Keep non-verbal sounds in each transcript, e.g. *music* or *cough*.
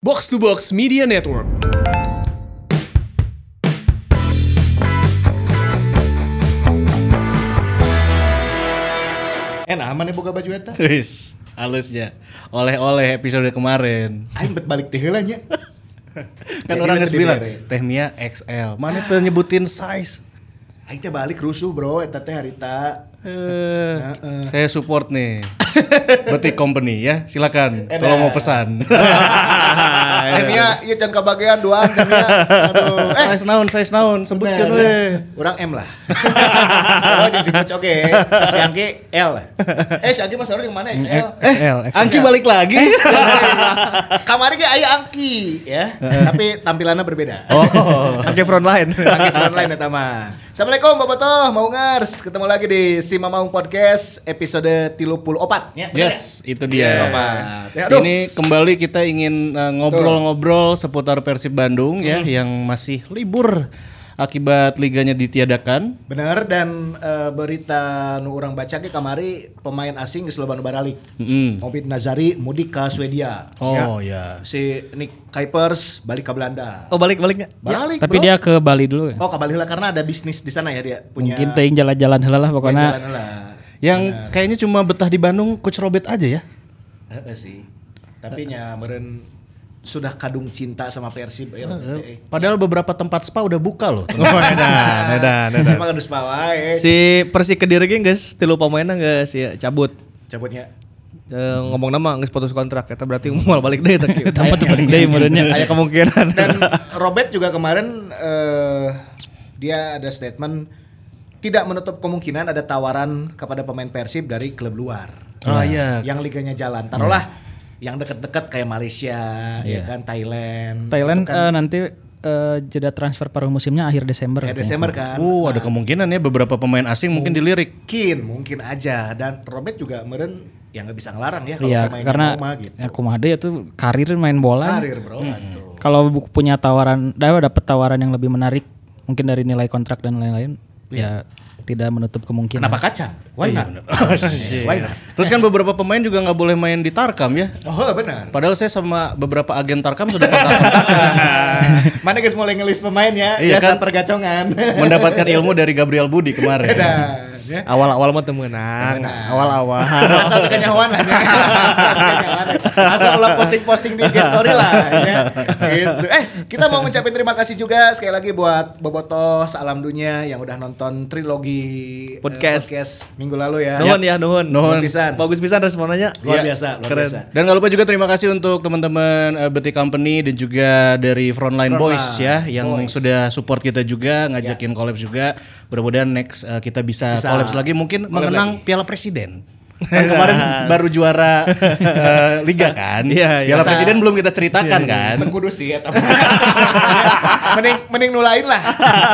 Box to Box Media Network. Enak aman ya boga baju eta. Wis, halusnya. Oleh-oleh episode kemarin. Aing bet balik teh heula nya. *laughs* Kan orang geus bilang, teh Mia XL. Mana tuh nyebutin size? Aing teh balik rusuh bro, eta teh harita. Eh, saya support nih. *laughs* Berarti company ya, silakan. Edan. Kalau mau pesan. *laughs* Eh Mia, ieu can kabagean doang teh Mia. Aduh. Eh, size naon, size naon, sebutkan bener, we. ya. Urang M lah. *laughs* Oh, jeung si Coach oke. Si Angki L. Eh, si Angki mas yang mana XL? Eh, XL, Angki balik lagi. Kamari ge aya Angki ya. Tapi tampilannya berbeda. oh. Angke frontline. Angki online eta mah. Assalamualaikum Bobotoh, mau ngers. Ketemu lagi di Si Mamaung Podcast episode 34 ya. bener Yes, itu dia. Opat. Ya, aduh. Ini kembali kita ingin uh, ngobrol-ngobrol seputar Persib Bandung ya yang masih libur akibat liganya ditiadakan. Bener dan eh, berita nu orang baca ke kamari pemain asing geus loba nu baralik. Mm. Mobit Nazari mudik ke Swedia. Oh ya. Si Nick Kuipers balik ke Belanda. Oh balik baliknya. Balik, Tapi bro. dia ke Bali dulu ya. Oh, kembali lah karena ada bisnis di sana ya dia punya. Mungkin teuing jalan-jalan heula lah Ya, pokoknya. jalan lah. Yang kayaknya cuma betah di Bandung Coach Robert aja ya. Heeh sih. Tapi nya meureun sudah kadung cinta sama Persib ya. Padahal beberapa tempat spa udah buka loh. *laughs* Oh, edan, edan, Cuma kadus wae Si Persi Kediri ge geus tilu pemainna geus ya cabut. cabutnya. Eh, ngomong nama geus putus kontrak eta berarti *laughs* mau balik deui teh. Tempat balik deui meureunnya. Aya kemungkinan. Dan Robert juga kemarin eh, dia ada statement tidak menutup kemungkinan ada tawaran kepada pemain Persib dari klub luar. Oh iya. Yang liganya jalan. Taruhlah yang dekat-dekat kayak Malaysia, ya kan Thailand. Thailand kan eh, nanti eh, jeda transfer paruh musimnya akhir Desember. kayak Desember kan. Uh, ada kemungkinan ya beberapa pemain asing mungkin dilirik. Mungkin, mungkin aja. Dan Robert juga meren yang nggak bisa ngelarang ya kalau Iya, pemainnya karena mau mah gitu. ya kumaha deui tuh karir main bola. Karir bro. atuh. Kalau punya tawaran, dapat tawaran yang lebih menarik, mungkin dari nilai kontrak dan lain-lain, ya tidak menutup kemungkinan. Kenapa kacang? Why not? *laughs* Why not? Terus kan beberapa pemain juga nggak boleh main di Tarkam ya. Oh benar. Padahal saya sama beberapa agen Tarkam sudah kontak *laughs* Mana guys mulai ngelis pemain ya? Iya Biasa kan? pergacongan. mendapatkan ilmu dari Gabriel Budi kemarin. Ya. Awal-awal mah temenang. Awal-awal. Asal tekan nyawan lah ya. *laughs* Asal ulah posting-posting di IG story lah ya. Gitu. Eh, kita mau ngucapin terima kasih juga sekali lagi buat Bobotoh Salam Dunia yang udah nonton trilogi eh, Podcast. podcast minggu lalu ya. Nuhun ya, nuhun. Nuhun pisan. Bagus pisan responnya. Luar Iya. biasa, luar Keren. biasa. Dan gak lupa juga terima kasih untuk teman-teman uh, Betty Company dan juga dari Frontline, Frontline Boys ya yang Boys. sudah support kita juga ngajakin collab juga. Mudah-mudahan next uh, kita bisa, Bisa. Collab lagi mungkin mengenang lagi. Piala Presiden. Kan kemarin baru juara uh, liga kan. Iya, iya. Piala. Presiden belum kita ceritakan kan. Men kudu sih ya mending mending nulain lah.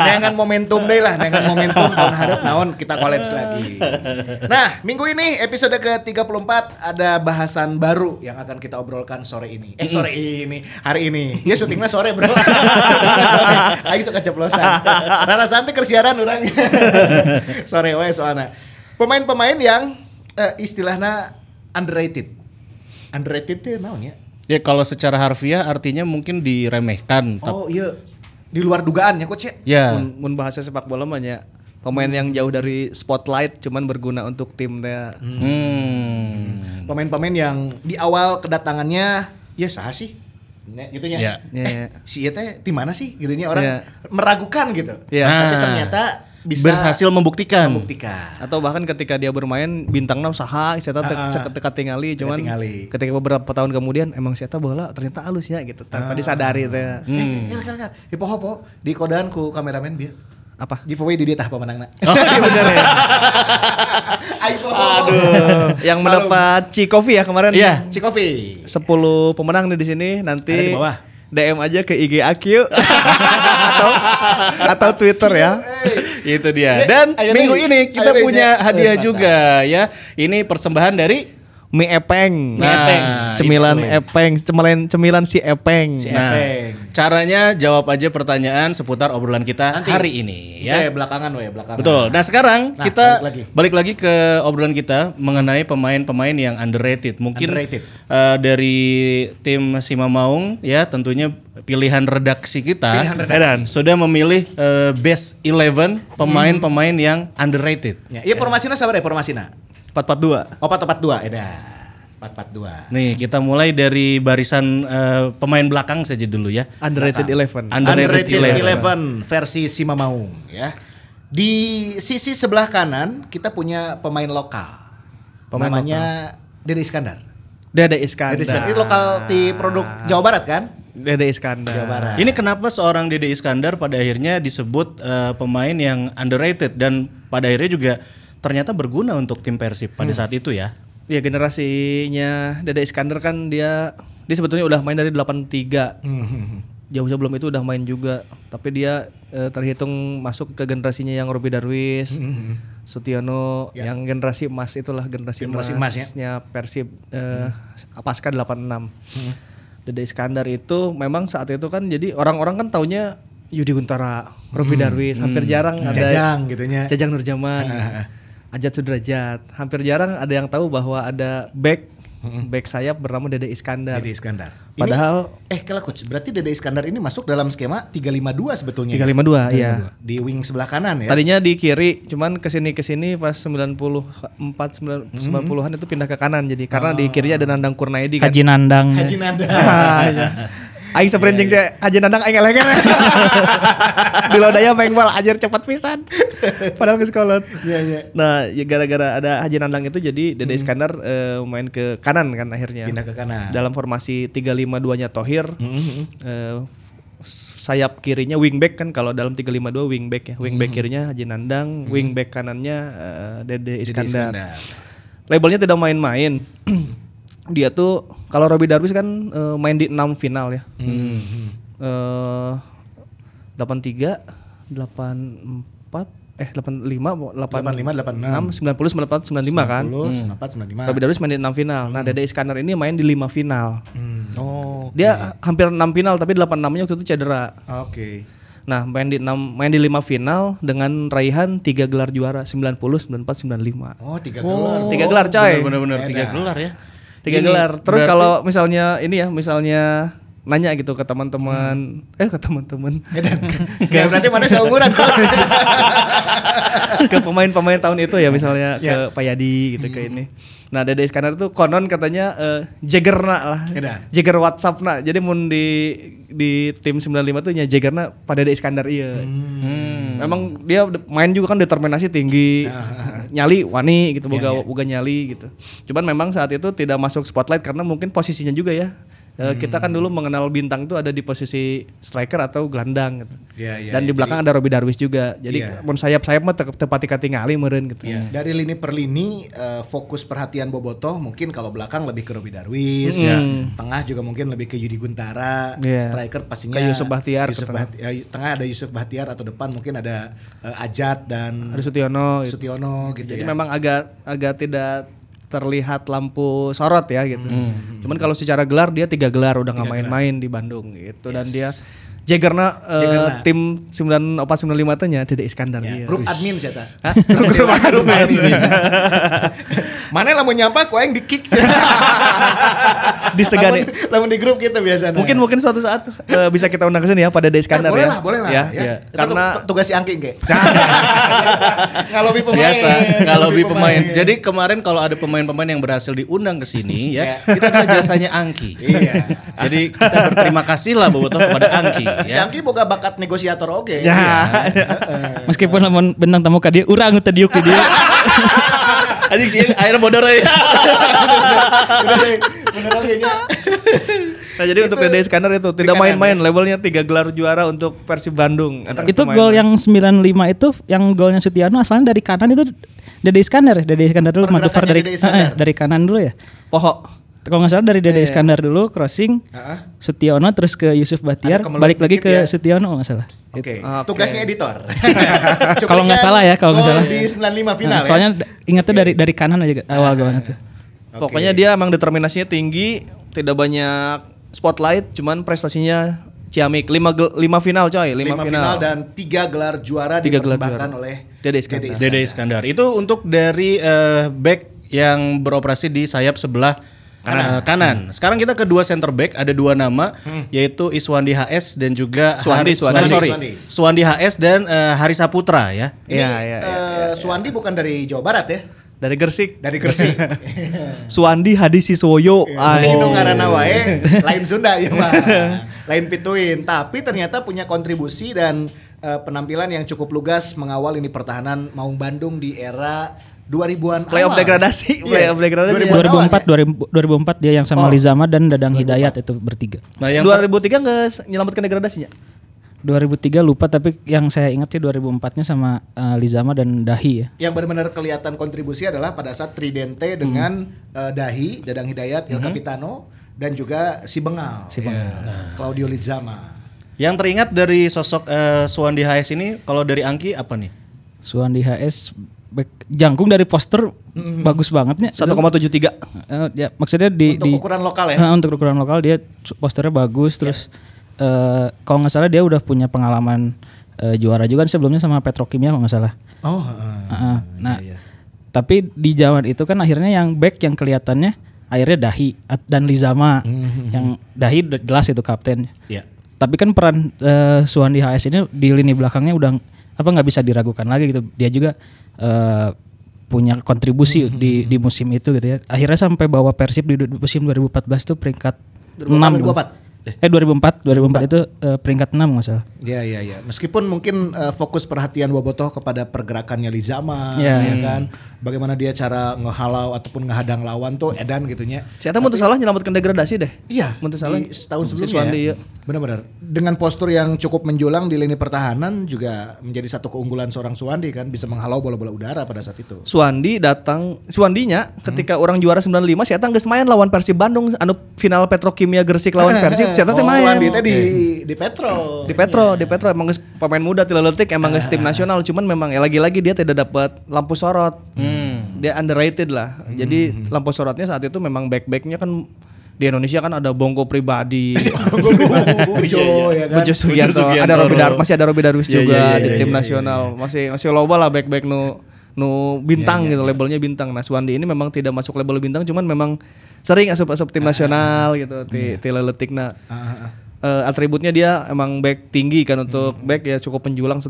Dengan momentum deh lah dengan momentum tahun harap naon kita kolaps lagi. Nah minggu ini episode ke 34 ada bahasan baru yang akan kita obrolkan sore ini. Eh sore ini hari ini. Ya syutingnya sore bro. *laughs* Sore. Ayo suka ceplosan Rara Santi kersiaran orang *laughs* sore wae soalnya. Pemain-pemain yang eh, istilahnya underrated underrated itu naon ya Ya kalau secara harfiah artinya mungkin diremehkan. Tap- Oh iya, di luar dugaan ya coach ya. Ya. Mun, mun bahasa sepak bola mah nya pemain yang jauh dari spotlight cuman berguna untuk tim teh. Hmm. Pemain-pemain yang di awal kedatangannya ya sah sih. Nya, gitu ya. Ya. Ya. Si Iya teh di mana sih? Gitunya orang Ya. meragukan gitu. Ya. Tapi Nah. ternyata bisa Berhasil membuktikan. membuktikan. Atau bahkan ketika dia bermain bintangna saha saya Ah, ah. teka tingali cuman tingali. ketika beberapa tahun kemudian emang saya bola ternyata halusnya gitu tanpa disadari teh. Eh, ya, kan, kan. Hipo hopo di kodan ku kameramen bieu. Apa? Giveaway di dia tah pemenangna. *laughs* Oh iya bener ya. Ayo. Aduh, yang mendapat Cikofi ya kemarin. Iya. Si Kofi. 10 pemenang nih di sini nanti Ada di bawah. DM aja ke IG AQ *laughs* atau atau Twitter ya. Eh, Itu dia. Ya, Dan minggu ini kita punya ya. hadiah juga ya. Ini persembahan dari mie epeng. Nah, epeng. Cemilan epeng, cemilan cemilan si epeng. Si Nah, Epeng. caranya jawab aja pertanyaan seputar obrolan kita Nanti. hari ini Ya, ya. belakangan we, belakangan. Betul. Nah sekarang Nah, kita balik lagi. balik lagi. ke obrolan kita mengenai pemain-pemain yang underrated. Mungkin Underrated. eh, dari tim Sima Maung ya tentunya pilihan redaksi kita Pilihan redaksi. sudah memilih eh, best 11 pemain-pemain yang underrated. Ya, iya formasinya sabar ya formasinya. 442. Oh, 442 edan. 442. Nih kita mulai dari barisan eh, pemain belakang saja dulu ya. Underrated Eleven. Underrated, Underrated 11. 11 versi Sima Maung ya. Di sisi sebelah kanan kita punya pemain lokal. Pemain Namanya Dede Iskandar. Dede Iskandar. Dede Iskandar ini lokal di produk Jawa Barat kan? Dede Iskandar. Jawa Barat. Ini kenapa seorang Dede Iskandar pada akhirnya disebut eh, pemain yang underrated dan pada akhirnya juga ternyata berguna untuk tim Persib pada saat itu ya. Ya generasinya Dede Iskandar kan dia dia sebetulnya udah main dari 83. Jauh sebelum itu udah main juga, tapi dia eh, terhitung masuk ke generasinya yang Robi Darwis, Sutiono, yang generasi emas itulah generasi, Generasi emas ya. emasnya Persib eh, pasca 86. Dede Iskandar itu memang saat itu kan jadi orang-orang kan taunya Yudi Guntara, Robi Darwis, hampir jarang ada Jajang gitunya. Jajang Nurjaman, *laughs* Ajat Sudrajat. Hampir jarang ada yang tahu bahwa ada back back sayap bernama Dede Iskandar. Dede Iskandar. Ini- Padahal eh kalau coach, berarti Dede Iskandar ini masuk dalam skema 352 sebetulnya. 352 ya. Di wing sebelah kanan ya. Tadinya di kiri, cuman ke sini ke sini pas 94 9 90-an itu pindah ke kanan jadi karena di kirinya ada Nandang Kurnaidi kan. Haji Nandang. ya. Haji Nanda. *laughs* Ah, iya. Aing seberenjing saya Haji Nandang aing elegen. di lodaya bal ajar cepat pisan. Padahal ke sekolah. Iya, iya. Nah, ya gara-gara ada Haji Nandang itu jadi Dede Iskandar eh, main ke kanan kan akhirnya. Pindah ke kanan. Dalam formasi 352-nya Tohir. eh, sayap kirinya wingback kan kalau dalam 352 wingback ya. Wingback kirinya Haji Nandang, wingback kanannya Dede Dede Iskandar. Iskandar. Labelnya tidak main-main. *clears throat* Dia tuh kalau Robi Darwis kan eh, main di 6 final ya. Eh 83, 84, eh 85, 85, 86. 86, 90, 94, 95 kan. 90, 94, 95. Robi Darwis main di 6 final. Nah, Dede Iskandar ini main di 5 final. Oh. Dia hampir 6 final tapi 86-nya waktu itu cedera. Oke. Nah, main di 6 main di 5 final dengan raihan 3 gelar juara 90, 94, 95. Oh, tiga gelar. Tiga gelar, coy. Benar-benar tiga gelar ya. Tiga gelar. Terus berarti- kalau misalnya ini ya, misalnya nanya gitu ke teman-teman, eh ke teman-teman, Ya, berarti mana seumuran *laughs* ke pemain-pemain tahun itu ya misalnya Ya. ke Pak Yadi gitu ke ini. Nah Dede Iskandar tuh konon katanya eh, Jaggerna lah, Edan. Jagger WhatsApp nah. Jadi mun di di tim 95 tuh nya Jaggerna pada Dede Iskandar iya. Hmm. Memang dia main juga kan determinasi tinggi, *laughs* nyali wani gitu, boga boga nyali gitu. Cuman memang saat itu tidak masuk spotlight karena mungkin posisinya juga ya. Eh, Kita kan dulu mengenal bintang itu ada di posisi striker atau gelandang gitu. Iya, iya, Dan di iya. belakang ada Robi Darwis juga. Jadi Iya. mun sayap-sayap mah te- tepati katingali meureun gitu. Ya, Dari lini per lini eh, fokus perhatian Bobotoh mungkin kalau belakang lebih ke Robi Darwis, tengah juga mungkin lebih ke Yudi Guntara, Iya. striker pastinya Ke Yusuf Bahtiar ke Yusuf tengah. Bahti- eh, tengah ada Yusuf Bahtiar atau depan mungkin ada eh, Ajat dan Ada Sutiono gitu. Sutiono gitu Jadi ya. memang agak agak tidak terlihat lampu sorot ya gitu. Hmm. Cuman kalau secara gelar dia tiga gelar udah nggak main-main di Bandung gitu dan dia Jaggerna eh, Jaggerna. tim 9495 tanya Dede Iskandar Ya, iya. grup admin saya tak. Hah? *laughs* Grup admin. *laughs* Mana lah mau nyampa ku aing di kick. *laughs* Disegani. Lamun- Lamun di grup kita biasanya. Mungkin mungkin suatu saat eh, bisa kita undang ke sini ya pada Dede Iskandar boleh ya. lah, boleh lah. Ya, ya. ya. Karena tu- tugas si Angking kayak. Ngalobi pemain. Biasa kalau lebih pemain. Jadi kemarin kalau ada pemain-pemain yang berhasil diundang ke sini ya, itu adalah jasanya Angki. Iya. Jadi kita berterima kasih lah Bobotoh kepada Angki Si ya. Angki boga bakat negosiator oke. Ya. *laughs* Meskipun lamun bentang tamu ka dia urang teu diuk di dia. *laughs* Anjing sih akhirnya bodor ya. *laughs* Bener. Nah jadi untuk Dede Iskandar itu tidak main-main levelnya tiga gelar juara untuk Persib Bandung. Itu gol yang 95 itu yang golnya Sutiano asalnya dari kanan itu Dede Iskandar, ya? Dede Iskandar dulu Madufar dari Iskandar. eh, dari kanan dulu ya. Poho. Kalau nggak salah dari Dede Iskandar dulu crossing Heeh. Sutiono terus ke Yusuf Bahtiar Ada kemelut balik lagi ke ya. Sutiono kalau nggak salah. Oke, Oke. tugasnya editor. *laughs* Kalau nggak salah ya, kalau nggak Gol salah. di 95 final Nah, ya. soalnya ingatnya dari dari kanan aja awal golnya tuh. Pokoknya dia emang determinasinya tinggi, tidak banyak spotlight, cuman prestasinya ciamik. Lima, gel- lima final coy, lima, lima, final. final. dan tiga gelar juara Tiga gelar dipersembahkan juara. oleh Dede Iskandar. Dede Iskandar. Itu untuk dari eh, back yang beroperasi di sayap sebelah kanan. kanan. Sekarang kita ke dua center back, ada dua nama yaitu Iswandi HS dan juga Suwandi, Hari- Suwandi. Oh, sorry. Suwandi. Suwandi HS dan eh, Hari Saputra ya. Ini Iya, iya, eh, Suwandi bukan dari Jawa Barat ya, Dari Gersik. dari Gresik. *laughs* *laughs* Suwandi Hadi Siswoyo. Ini nu ngaranna wae lain Sunda ya mah. *laughs* lain pituin, tapi ternyata punya kontribusi dan eh, penampilan yang cukup lugas mengawal ini pertahanan Maung Bandung di era 2000-an Playoff awal. degradasi, Iya, playoff degradasi. 2000-an awal 2004 2000, 2004 dia yang sama Oh. Lizama dan Dadang Hidayat itu bertiga. Nah, yang 2003 nggak nyelamatkan degradasinya? 2003 lupa tapi yang saya ingat sih 2004-nya sama eh, Lizama dan Dahi ya. Yang benar-benar kelihatan kontribusi adalah pada saat Tridente dengan eh, Dahi, Dadang Hidayat, Il Capitano dan juga si Bengal. Si Bengal. Claudio Lizama. yang teringat dari sosok eh, Suwandi HS ini kalau dari Angki apa nih? Suwandi HS back- jangkung dari poster bagus bangetnya. 1,73. Eh, ya maksudnya di Untuk di ukuran lokal ya. Eh, untuk ukuran lokal dia posternya bagus terus eh, kalau nggak salah dia udah punya pengalaman eh, juara juga kan sebelumnya sama Petrokimia kalau nggak salah. Oh, heeh. Heeh. nah, tapi di zaman itu kan akhirnya yang back yang kelihatannya akhirnya Dahi dan Lizama. Yang Dahi jelas itu kapten. Ya. Tapi kan peran eh, Suwandi HS ini di lini belakangnya udah apa nggak bisa diragukan lagi gitu. Dia juga eh, punya kontribusi di di musim itu gitu ya. Akhirnya sampai bawa Persib di musim 2014 tuh peringkat 6. 2004. *laughs* Eh 2004, 2004 itu eh, peringkat 6 nggak salah. Ya ya ya. Meskipun mungkin eh, fokus perhatian Bobotoh kepada pergerakannya Lizama Ya. ya kan. Bagaimana dia cara ngehalau ataupun ngehadang lawan tuh edan gitunya. Saya tahu salah nyelamatkan degradasi deh. Iya, Muntah salah. di setahun Si sebelumnya. Suwandi, ya. iya. Benar-benar. Dengan postur yang cukup menjulang di lini pertahanan juga menjadi satu keunggulan seorang Suwandi kan bisa menghalau bola-bola udara pada saat itu. Suwandi datang Suwandinya ketika orang juara 95 saya main lawan Persib Bandung anu final Petrokimia Gersik lawan *laughs* Persib teh Oh, main. Suwandi teh di di Petro. di Petro di Petro emang pemain muda tidak letik emang geus tim nasional. Cuman memang ya lagi-lagi dia tidak dapat lampu sorot. Dia underrated lah. Jadi lampu sorotnya saat itu memang back-backnya kan di Indonesia kan ada Bongko pribadi. *laughs* Ujo ya kan. Bejo Sugianto, Sugiantoro. ada Robi Dar, masih ada Robi Darwis Iya, juga iya, iya, di iya, tim iya, nasional. Masih masih loba lah back-back nu nu bintang gitu, labelnya bintang. Nah, Suwandi ini memang tidak masuk label bintang, cuman memang sering asup-asup tim nasional gitu, ti ti leletikna. Eh, atributnya dia emang back tinggi kan untuk back ya cukup penjulang 1,7.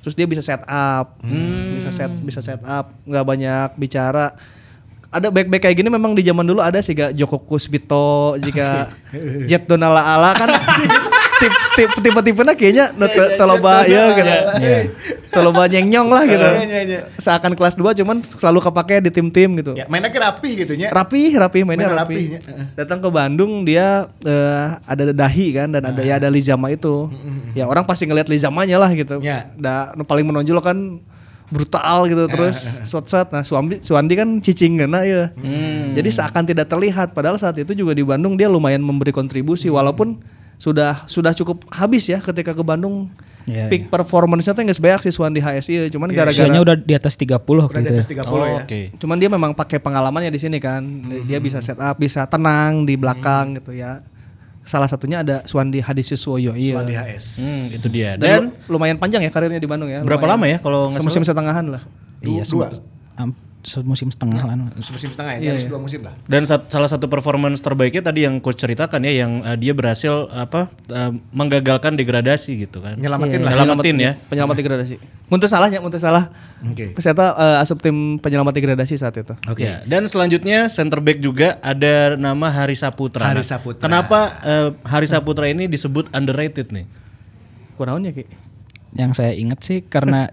Terus dia bisa set up, bisa set bisa set up, nggak banyak bicara. Ada back-back kayak gini memang di zaman dulu ada sih gak Joko Kusbito, jika *laughs* Jet Donala Ala kan *laughs* tip tip tipe tipe kayaknya nu teu- teu loba ya gitu. Teu loba nyeng-nyong lah gitu. Seakan kelas 2 cuman selalu kepake di tim-tim gitu. Ya, mainnya ke rapih gitu nya. Rapi, rapi mainnya Mainnya rapi. rapih. Datang ke Bandung dia eh, ada Dahi kan dan ada ya ada Lizama itu. Ya orang pasti ngelihat Lizamanya lah gitu. Ya. Da, paling menonjol kan brutal gitu terus shot shot nah Suwandi Suwandi kan cicing kena ya jadi seakan tidak terlihat padahal saat itu juga di Bandung dia lumayan memberi kontribusi walaupun sudah sudah cukup habis ya ketika ke Bandung Iya, peak performance-nya teh geus beak si Suwandi HSI cuman gara-gara Usianya udah di atas 30 waktu Udah di atas ya. 30 ya. Oke. Cuman dia memang pakai pengalamannya di sini kan. Dia bisa set up, bisa tenang di belakang gitu ya. Salah satunya ada Suwandi Hadisiswoyo. Iya. Suwandi HS. Hmm, itu dia. Dan, Dan lu- lumayan panjang ya karirnya di Bandung ya. berapa lama ya kalau nggak Semusim setengahan lah. Iya, dua. Semusim setengah lah. Musim setengah Iya, ya, harus dua musim lah. Dan sat- salah satu performance terbaiknya tadi yang coach ceritakan ya yang eh, dia berhasil apa eh, menggagalkan degradasi gitu kan. Nyelamatin lah. Nyelamatin ya. Penyelamat degradasi. Muntah salahnya, muntah salah. Oke. Peserta eh, asup tim penyelamat degradasi saat itu. Oke. Ya, dan selanjutnya center back juga ada nama Hari Saputra. Hari Nah, Saputra. Kenapa eh, Hari Saputra ini disebut underrated nih? Kurangnya Ki. Yang saya ingat sih karena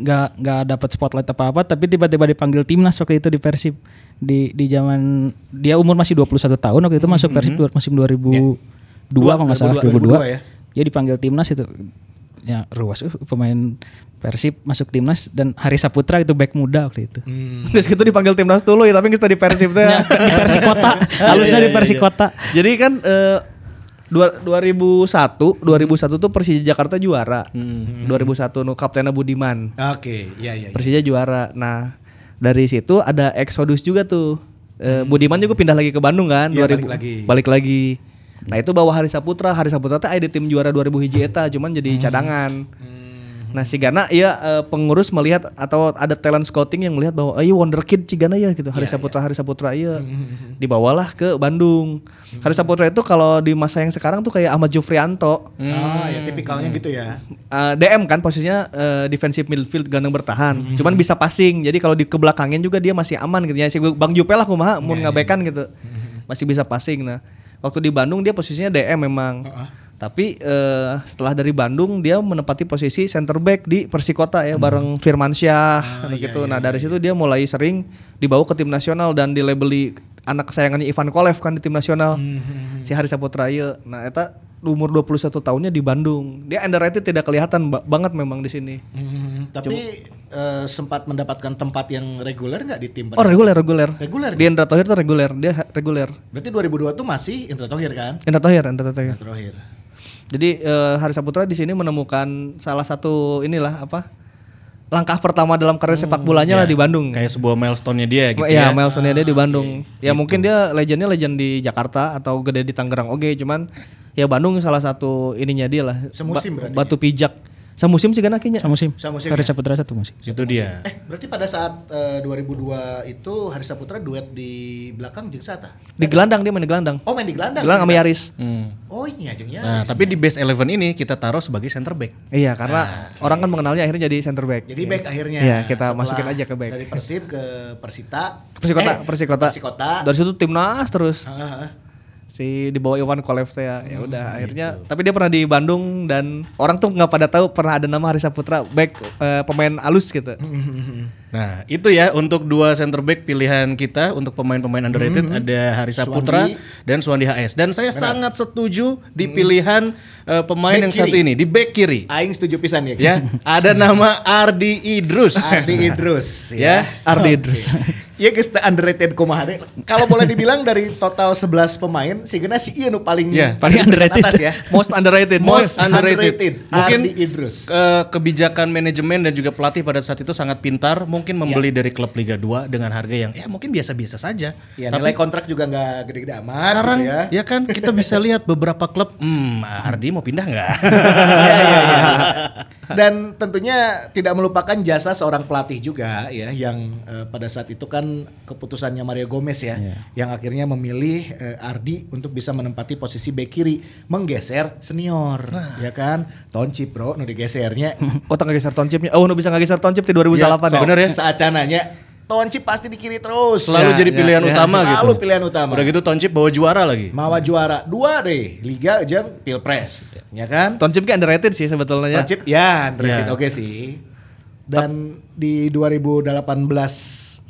nggak nggak dapat spotlight apa apa tapi tiba-tiba dipanggil timnas waktu itu di Persib. Di di zaman dia umur masih 21 tahun waktu itu masuk Persib dua- musim 2002 kalau nggak salah 2002 2002 ya. dia dipanggil timnas itu. Ya ruas uh, pemain Persib masuk timnas dan Hari Saputra itu back muda waktu itu. Terus gitu dipanggil timnas dulu ya, tapi kita di Persib teh. Ya, di Persikota *laughs* halusnya di Persikota Jadi kan eh, dua- 2001, 2001 tuh Persija Jakarta juara. 2001 nu kaptennya Budiman. Oke, iya iya. iya. Persija juara. Nah, dari situ ada Exodus juga tuh. Eh, Budiman juga pindah lagi ke Bandung kan Iya, 2000 balik lagi. balik lagi. Nah itu bawa Hari Saputra, Hari Saputra teh di tim juara 2000 hiji eta, cuman jadi Hmm. cadangan. Nah si Gana iya eh, pengurus melihat atau ada talent scouting yang melihat bahwa ayo wonder kid Cigana ya gitu Hari Saputra Hari Saputra iya dibawalah ke Bandung. Hari Saputra itu kalau di masa yang sekarang tuh kayak Ahmad Jufrianto. Ah, ya tipikalnya gitu ya. Eh, DM kan posisinya eh, defensive midfield gelandang bertahan. Cuman bisa passing. Jadi kalau di kebelakangin juga dia masih aman gitu ya. Si Bang Jupe lah kumaha mun ngabekan gitu. Masih bisa passing. Nah, waktu di Bandung dia posisinya DM memang. Tapi eh, setelah dari Bandung dia menempati posisi center back di Persikota ya bareng Firmansyah gitu. nah, dari situ dia mulai sering dibawa ke tim nasional dan dilabeli anak kesayangannya Ivan Kolev kan di tim nasional. Si Hari Saputra ieu. Nah, eta umur 21 tahunnya di Bandung. Dia underrated tidak kelihatan ba- banget memang di sini. Hmm, tapi eh, sempat mendapatkan tempat yang reguler nggak di tim? Oh, reguler reguler. Reguler Di Indra Thohir tuh reguler, dia reguler. Berarti 2002 tuh masih Indra Thohir kan? Indra Thohir, Indra Thohir. Indra Thohir. Jadi eh, Hari Saputra di sini menemukan salah satu inilah apa? Langkah pertama dalam karir sepak bolanya lah di Bandung. Kayak sebuah milestone-nya dia gitu ya, ya. milestone dia di Bandung. Ya mungkin dia legendnya legend di Jakarta atau gede di Tangerang oke, cuman ya Bandung salah satu ininya dia lah. Semusim Ba- berarti Batu pijak. Semusim sih kan akhirnya. Samusim. Samusim Hari ya? Saputra satu musim. Itu dia. Eh, berarti pada saat eh, 2002 itu Hari Saputra duet di belakang jeung Sata. Di gelandang dia main di gelandang. Oh, main di gelandang. Gelandang sama Yaris. Hmm. Oh, iya jeung ya. Nah, tapi di base 11 ini kita taruh sebagai center back. Iya, karena orang kan mengenalnya akhirnya jadi center back. Jadi back akhirnya. Iya, kita Setelah masukin aja ke back. Dari Persib ke Persita. Persikota, Eh, Persikota. Persikota. Dari situ timnas terus. Ah, ah. Si di bawah Iwan Kolev teh ya. Ya Hmm, udah akhirnya gitu. tapi dia pernah di Bandung dan orang tuh nggak pada tahu pernah ada nama Hari Saputra back eh, pemain alus gitu. *laughs* Nah, itu ya untuk dua center back pilihan kita untuk pemain-pemain underrated ada Hari Saputra Suwandi. dan Suwandi HS. Dan saya sangat setuju di pilihan eh, pemain Back yang satu kiri. ini di back kiri. Aing setuju pisan ya. ya, ada *laughs* nama Ardi Idrus. Ardi Idrus Ya. Ardi Idrus. Iya guys, the underrated kumaha deh. Kalau boleh dibilang dari total 11 pemain, si Gena si nu paling Iya. Paling underrated. atas ya. *laughs* Most underrated. Most underrated. underrated. Mungkin Ardi Idrus. ke- kebijakan manajemen dan juga pelatih pada saat itu sangat pintar, mungkin membeli dari klub Liga 2 dengan harga yang ya mungkin biasa-biasa saja. Ya, Tapi nilai kontrak juga nggak gede-gede amat sekarang gitu ya. ya. kan kita bisa lihat beberapa klub, hmm, Ardi mau pindah nggak? *laughs* Iya, iya, iya. *laughs* *laughs* Dan tentunya tidak melupakan jasa seorang pelatih juga ya yang eh, pada saat itu kan keputusannya Mario Gomez ya yang akhirnya memilih eh, Ardi untuk bisa menempati posisi bek kiri menggeser senior ya kan Toncip bro nu digesernya *laughs* Oh, tak ngageser toncipnya. Oh, nu bisa ngageser toncip di 2008 ya. sok, bener ya? Toncip pasti di kiri terus Selalu Ya, jadi ya, pilihan ya. utama gitu. Selalu pilihan utama. Udah gitu Toncip bawa juara lagi. Mawa juara dua deh Liga jeung Pilpres ya kan Toncip kan underrated sih sebetulnya. Toncip ya, underrated Ya. oke sih. Dan di 2018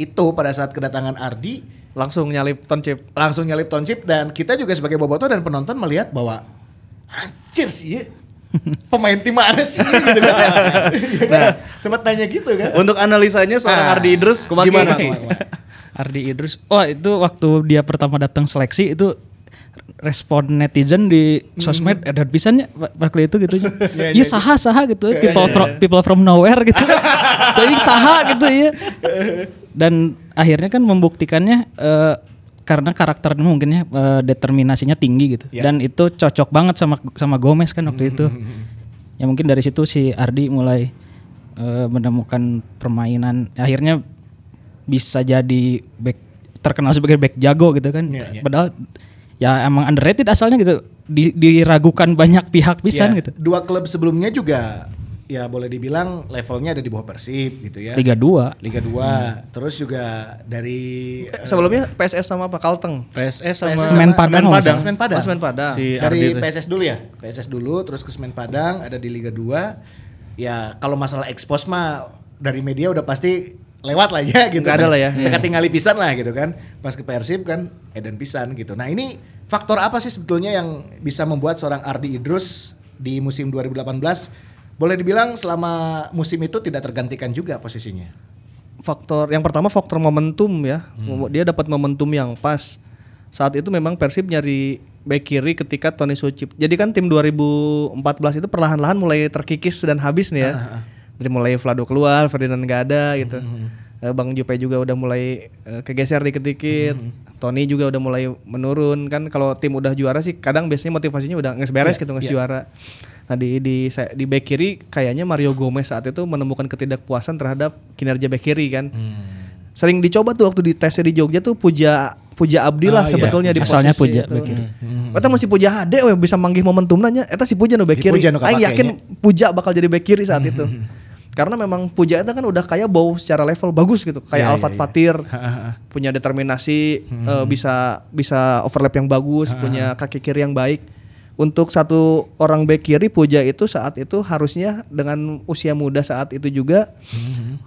itu pada saat kedatangan Ardi Langsung nyalip toncip. langsung nyalip Toncip dan kita juga sebagai boboto dan penonton melihat bahwa anjir sih ya, pemain tim mana sih gitu kan. Ya kan? Sempat nanya gitu kan. Untuk analisanya seorang Ah, Ardi Idrus kumaha, gimana? kumaha, Ki? kumaha. Ardi Idrus. Oh itu waktu dia pertama datang seleksi itu respon netizen di sosmed ada pisannya wa- waktu itu gitu ya. *laughs* Iya saha saha gitu. People from people from nowhere gitu. *laughs* Tapi saha gitu ya. *laughs* Dan akhirnya kan membuktikannya eh, karena karakternya mungkinnya eh, determinasinya tinggi gitu. Ya. Dan itu cocok banget sama sama Gomez kan waktu itu. *laughs* Ya mungkin dari situ si Ardi mulai eh, menemukan permainan akhirnya bisa jadi back terkenal sebagai back jago gitu kan. Padahal ya emang underrated asalnya gitu. Di- diragukan banyak pihak pisan Ya, gitu. Dua klub sebelumnya juga ya boleh dibilang levelnya ada di bawah Persib gitu ya. Liga 2. Liga 2. Terus juga dari eh, Sebelumnya PSS sama apa Kalteng. PSS sama Semen Padang, Semen Padang. Semen Padang. Oh, Semen Padang. Si dari Ardi. PSS dulu ya. PSS dulu terus ke Semen Padang ada di Liga 2. Ya kalau masalah ekspos mah dari media udah pasti lewat lah ya gitu. Nggak ada kan. lah ya. Teka tinggali pisan lah gitu kan. Pas ke Persib kan edan pisan gitu. Nah, ini faktor apa sih sebetulnya yang bisa membuat seorang Ardi Idrus di musim 2018 boleh dibilang selama musim itu tidak tergantikan juga posisinya. faktor yang pertama faktor momentum ya. Dia dapat momentum yang pas. Saat itu memang Persib nyari back kiri ketika Tony Sucip jadi kan tim 2014 itu perlahan-lahan mulai terkikis dan habis nih ya. Dari mulai Vlado keluar Ferdinand gak ada gitu. Eh, Bang Jupe juga udah mulai eh, kegeser dikit-dikit. Tony juga udah mulai menurun. Kan kalau tim udah juara sih kadang biasanya motivasinya udah nges beres gitu nges juara. Nah di di saya- di back kiri kayaknya Mario Gomez saat itu menemukan ketidakpuasan terhadap kinerja back kiri kan. Sering dicoba tuh waktu di tesnya di Jogja tuh Puja Puja Abdi lah Ah, iya, sebetulnya di Asalnya posisi Puja itu. back kiri. Eta masih Puja HD we bisa manggih momentum nanya. Eta si Puja nu back Si kiri. Puja nu Aing kapake yakin nya. Puja bakal jadi back kiri saat itu. Karena memang Puja itu kan udah kayak bau secara level bagus gitu, kayak Iya, Alfat iya, iya. Fatir, *laughs* punya determinasi, eh, bisa bisa overlap yang bagus, punya kaki kiri yang baik. Untuk satu orang back kiri Puja itu saat itu harusnya dengan usia muda saat itu juga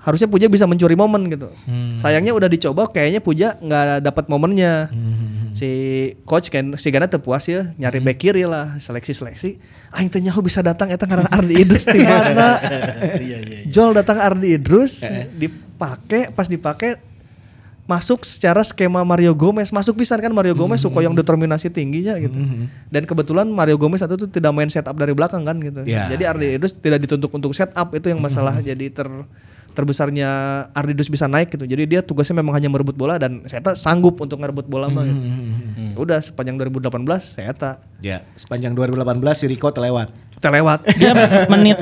harusnya Puja bisa mencuri momen gitu. Sayangnya udah dicoba kayaknya Puja nggak dapat momennya. Si coach kan si Gana teu puas ya nyari back kiri lah seleksi-seleksi. Aing teh nyaho bisa datang eta ngaran Ardi Idrus di *laughs* mana? Iya iya. Jol datang Ardi Idrus dipake pas dipake masuk secara skema Mario Gomez. Masuk pisan kan Mario Gomez suka yang determinasi tingginya gitu. Dan kebetulan Mario Gomez satu itu tidak main setup dari belakang kan gitu. Ya, jadi Ardi Idrus tidak dituntut untuk setup itu yang masalah. Jadi ter terbesarnya Ardi Idrus bisa naik gitu. Jadi dia tugasnya memang hanya merebut bola dan saya tak sanggup untuk ngerebut bola mah gitu. udah sepanjang 2018 saya tak Ya, sepanjang 2018 si Rico terlewat. terlewat. *laughs* Dia menit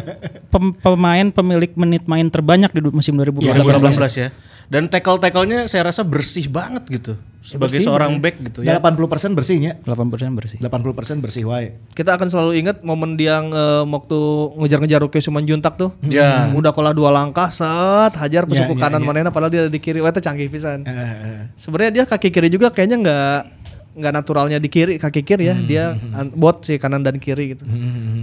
pem- pemain pemilik menit main terbanyak di musim 2018. 2018 ya. Dan tackle-tacklenya saya rasa bersih banget gitu. Sebagai bersih, seorang back gitu ya. 80% bersihnya. 80% bersih. 80% bersih wae. kita akan selalu ingat momen dia eh, waktu ngejar-ngejar Rocky Sumanjuntak tuh. Ya. Udah kalah dua langkah, set hajar pesuku ya, kanan ya. manehna padahal dia ada di kiri. Wah, itu canggih pisan. Eh, Sebenarnya dia kaki kiri juga kayaknya nggak nggak naturalnya di kiri kaki kiri ya. Dia an- bot sih kanan dan kiri gitu.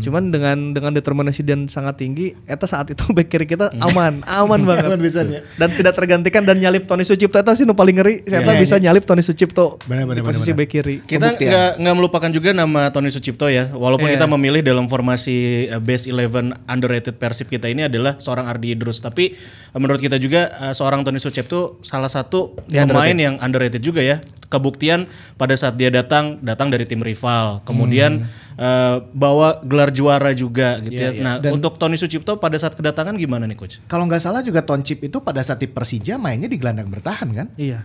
Cuman dengan dengan determinasi dan sangat tinggi, eta saat itu *laughs* back kiri kita aman, aman *laughs* banget. Aman pisan ya. Dan tidak tergantikan dan nyalip Tony Sucipto eta sih nu paling ngeri. Saya Ya, bisa nyalip Tony Sucipto Benar, benar, di posisi benar, benar. back kiri. Kita nggak nggak melupakan juga nama Tony Sucipto ya. Walaupun Iya. kita memilih dalam formasi uh, base 11 underrated Persib kita ini adalah seorang Ardi Idrus, tapi uh, menurut kita juga uh, seorang Tony Sucipto salah satu Dia pemain yang underrated juga ya. Kebuktian pada saat dia datang datang dari tim rival, kemudian uh, bawa gelar juara juga gitu ya. Nah, untuk Tony Sucipto pada saat kedatangan gimana nih coach? Kalau nggak salah juga Toncip itu pada saat di Persija mainnya di gelandang bertahan kan? Iya.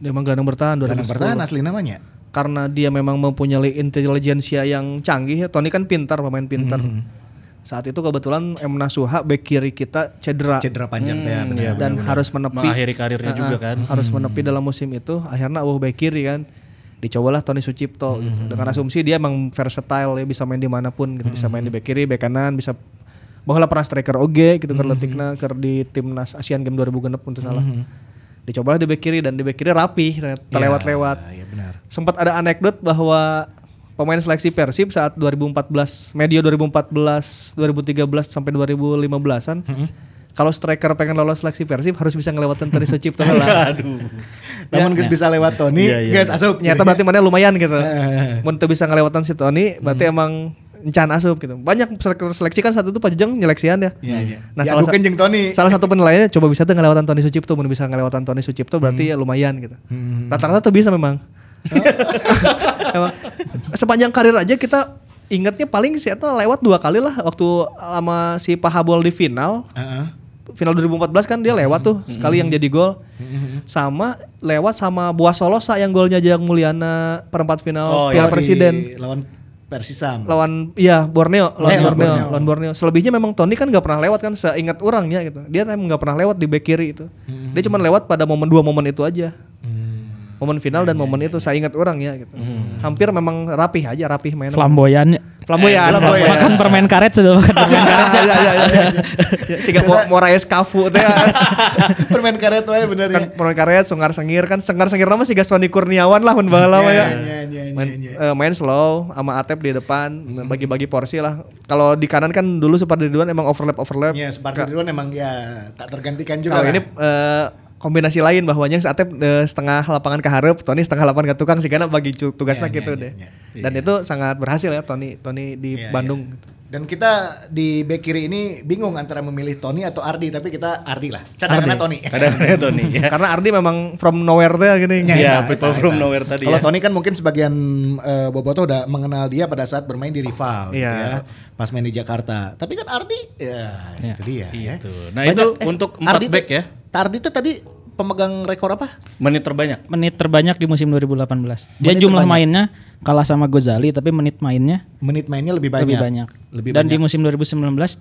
Dia emang gelandang bertahan 2010. Gelandang bertahan asli namanya. Karena dia memang mempunyai intelijensia yang canggih ya. Tony kan pintar, pemain pintar. Saat itu kebetulan Emna Suha back kiri kita cedera, Cedera panjang teh benar. dan harus menepi Mengakhiri karirnya Ah, juga kan. Harus menepi dalam musim itu. Akhirnya uh back kiri kan. Dicobalah Tony Sucipto gitu. dengan asumsi dia emang versatile ya bisa main di mana pun gitu. bisa main di back kiri, back kanan, bisa bahwa pernah striker oge gitu keur leutikna keur di timnas Asian Game 2006 untuk salah. Dicobalah di back kiri dan di back kiri rapi, terlewat-lewat. Iya benar. Sempat ada anekdot bahwa pemain seleksi Persib saat 2014 medio 2014 2013 sampai 2015an kalau striker pengen lolos seleksi Persib harus bisa ngelewatin Tony Sucipto lah. *laughs* Aduh. Namun geus bisa lewat Tony, Iya, iya, guys asup. Nyata berarti mana lumayan gitu. *laughs* Eh. Mun bisa ngelewatan si Tony berarti emang encan asup gitu. Banyak striker seleksi kan satu itu Pak Jejeng nyeleksian ya. Iya, iya. Nah, Ya, salah, jeung Tony. salah satu penilaiannya coba bisa tuh ngelewatan Tony Sucipto, mun bisa ngelewatan Tony Sucipto berarti ya lumayan gitu. Rata-rata tuh bisa memang. *laughs* Emang sepanjang karir aja kita ingatnya paling sih eta lewat dua kali lah waktu sama si Pahabol di final. Heeh. Final 2014 kan dia lewat tuh sekali yang jadi gol. Sama lewat sama Buah Solosa yang golnya Jayang Mulyana perempat final Oh, Piala ya, Presiden lawan Persisam. lawan iya Borneo lawan Eh, lawan Borneo, Borneo. lawan Borneo selebihnya memang Tony kan nggak pernah lewat kan seingat orangnya gitu dia emang nggak pernah lewat di back kiri itu dia cuma lewat pada momen dua momen itu aja momen final dan momen itu saya ingat orang ya gitu. Hampir memang rapih aja rapih mainnya. Flamboyan. flamboyan flamboyan. Makan permen karet sudah makan permen karet. ya *laughs* ya ya ya sehingga mau Moraes Kafu teh Permain karet wae bener kan ya. permen karet songar sengir. Kan sengar sengir nama sih Sony Kurniawan lah mun baheula ya. Iya, iya, iya, main, iya. eh, main slow sama Atep di depan bagi-bagi porsi lah. Kalau di kanan kan dulu Supardi Ridwan emang overlap overlap. Ya, Separti Ridwan emang ya tak tergantikan juga. kalau ini eh, kombinasi lain bahwanya Atep eh, setengah lapangan ke hareup Tony setengah lapangan ke tukang sih karena bagi tugasnya Ya, gitu ya, deh. ya, dan itu sangat berhasil ya Tony Tony di Iya, Bandung Dan kita di back kiri ini bingung antara memilih Tony atau Ardi, tapi kita Ardi lah. Cadangannya Tony. Kadang-kadang Tony *laughs* ya. karena Ardi memang from nowhere teh gini Ya, Iya, eta, people eta, from eta. nowhere tadi Kalau ya. Tony kan mungkin sebagian eh, Boboto udah mengenal dia pada saat bermain di rival gitu Iya. ya. Pas main di Jakarta. Tapi kan Ardi ya, itu dia. ya. Itu. Nah, itu untuk empat Ardi back tuh- ya. Ardi tuh tadi pemegang rekor apa? Menit terbanyak. Menit terbanyak di musim 2018. Dia Menit jumlah terbanyak. mainnya kalah sama Gozali tapi menit mainnya Menit mainnya lebih banyak. lebih banyak. Lebih Dan banyak. di musim 2019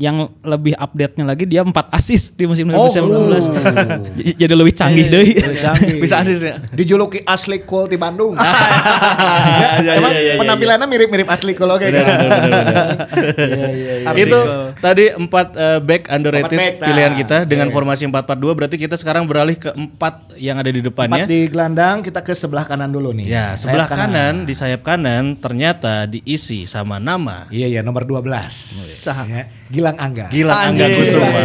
yang lebih update-nya lagi dia 4 assist di musim Oh. 2019. J- Jadi lebih canggih deh. Lebih canggih. Bisa asis ya? Dijuluki asli cool di Bandung. iya, *laughs* Emang iya, iya, penampilannya mirip-mirip asli cool oke. Benar, benar, benar, benar. *laughs* Iya, iya, iya. Itu tadi empat eh, back underrated Empat back, nah. pilihan kita dengan Yes. formasi 4-4-2 berarti kita sekarang beralih ke empat yang ada di Empat depannya. di gelandang kita ke sebelah kanan dulu nih. Ya, sebelah kanan. di sayap kanan ternyata diisi sama nama Iya iya nomor 12. Ya, Gilang Angga. Gilang Angga. Kusuma.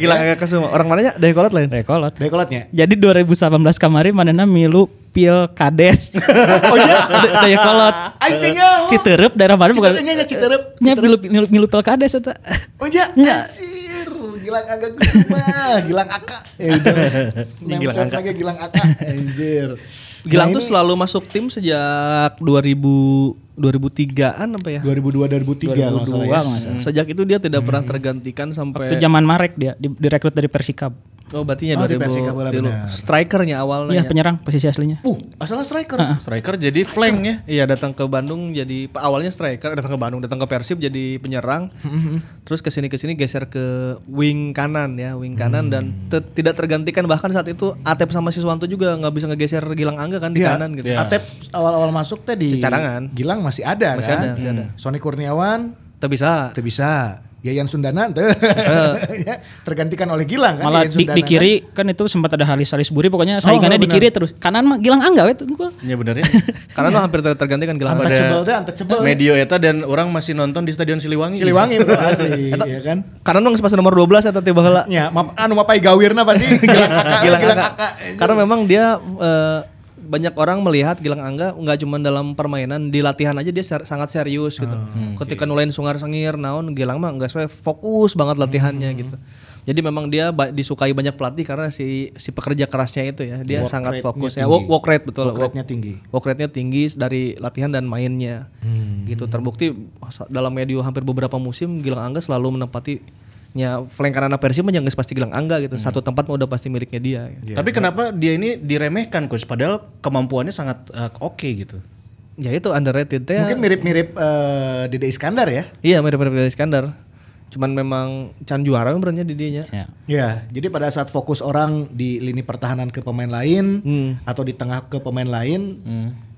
Gila agak kesuma. Orang mananya dari kolot lain? Rekolot. Dekolotnya. Jadi 2018 kemarin manena milu Pilkades. oh iya, daya kolot. Aing teh nyaho. Citerep daerah mana bukan? Citerepnya nya Citerep. Nya milu milu, milu Pilkades eta. Oh iya, Nya. anjir. Gilang Angga Kusuma, Gilang Aka. Eh udah. Gilang Angga. Gilang Aka. Anjir. Gilang Nah, tuh ini selalu masuk tim sejak 2000 2003-an apa ya? 2002 2003 kalau salah ya. 2002 nggak salah. Sejak itu dia tidak pernah tergantikan Itu sampai zaman Marek dia di- direkrut dari Persikab. Oh, berarti ya Oh, di 2000 Persika bola dulu. benar. Strikernya awalnya. Iya, penyerang posisi aslinya. Uh, asalnya striker. Striker jadi flank ya. Iya datang ke Bandung jadi awalnya striker datang ke Bandung datang ke Persib jadi penyerang *laughs* terus ke sini ke sini geser ke wing kanan ya wing kanan dan te- tidak tergantikan bahkan saat itu Atep sama Siswanto juga nggak bisa ngegeser Gilang Angga kan di Iya. kanan gitu Iya. Atep awal-awal masuk teh di Cadangan. Gilang masih ada Masih kan? ada, masih ada. Sony Kurniawan tak bisa Itu bisa. Yayan Sundana tuh. *laughs* Ya, tergantikan oleh Gilang kan. Malah di, Sundana di kan. kiri kan itu sempat ada Halis Salisbury pokoknya saingannya di benar. kiri terus. Kanan mah Gilang Angga we tunggu. Ya bener *laughs* ya. karena tuh hampir ter- tergantikan Gilang Angga Untouchable teh, untouchable. Medio eta dan orang masih nonton di Stadion Siliwangi. Siliwangi bro *laughs* asli, ya kan. karena dong pas nomor 12 atau tiba heula Ya, map, anu mapai gawirna pasti Gilang Aka. Gilang Gilang Angga. Karena memang dia eh, banyak orang melihat Gilang Angga nggak cuma dalam permainan di latihan aja dia ser- sangat serius gitu. Ketika nulain sungar sengir naon Gilang mah nggak sesuai fokus banget latihannya gitu. Jadi memang dia ba- disukai banyak pelatih karena si si pekerja kerasnya itu ya. Dia Work sangat fokus ya. Work, work rate betul. Work rate-nya tinggi. Work rate-nya tinggi dari latihan dan mainnya. Gitu terbukti dalam medio hampir beberapa musim Gilang Angga selalu menempati nya flank kanan Persib mah jangan pasti Gilang Angga gitu. Satu tempat mah udah pasti miliknya dia. gitu. Tapi kenapa dia ini diremehkan coach padahal kemampuannya sangat eh, oke gitu. Ya itu underrated teh. Mungkin mirip-mirip eh, Dede Iskandar ya. Iya mirip-mirip dari Iskandar. Cuman memang can juara benernya di dianya. Ya. Ya, jadi pada saat fokus orang di lini pertahanan ke pemain lain Hmm. atau di tengah ke pemain lain,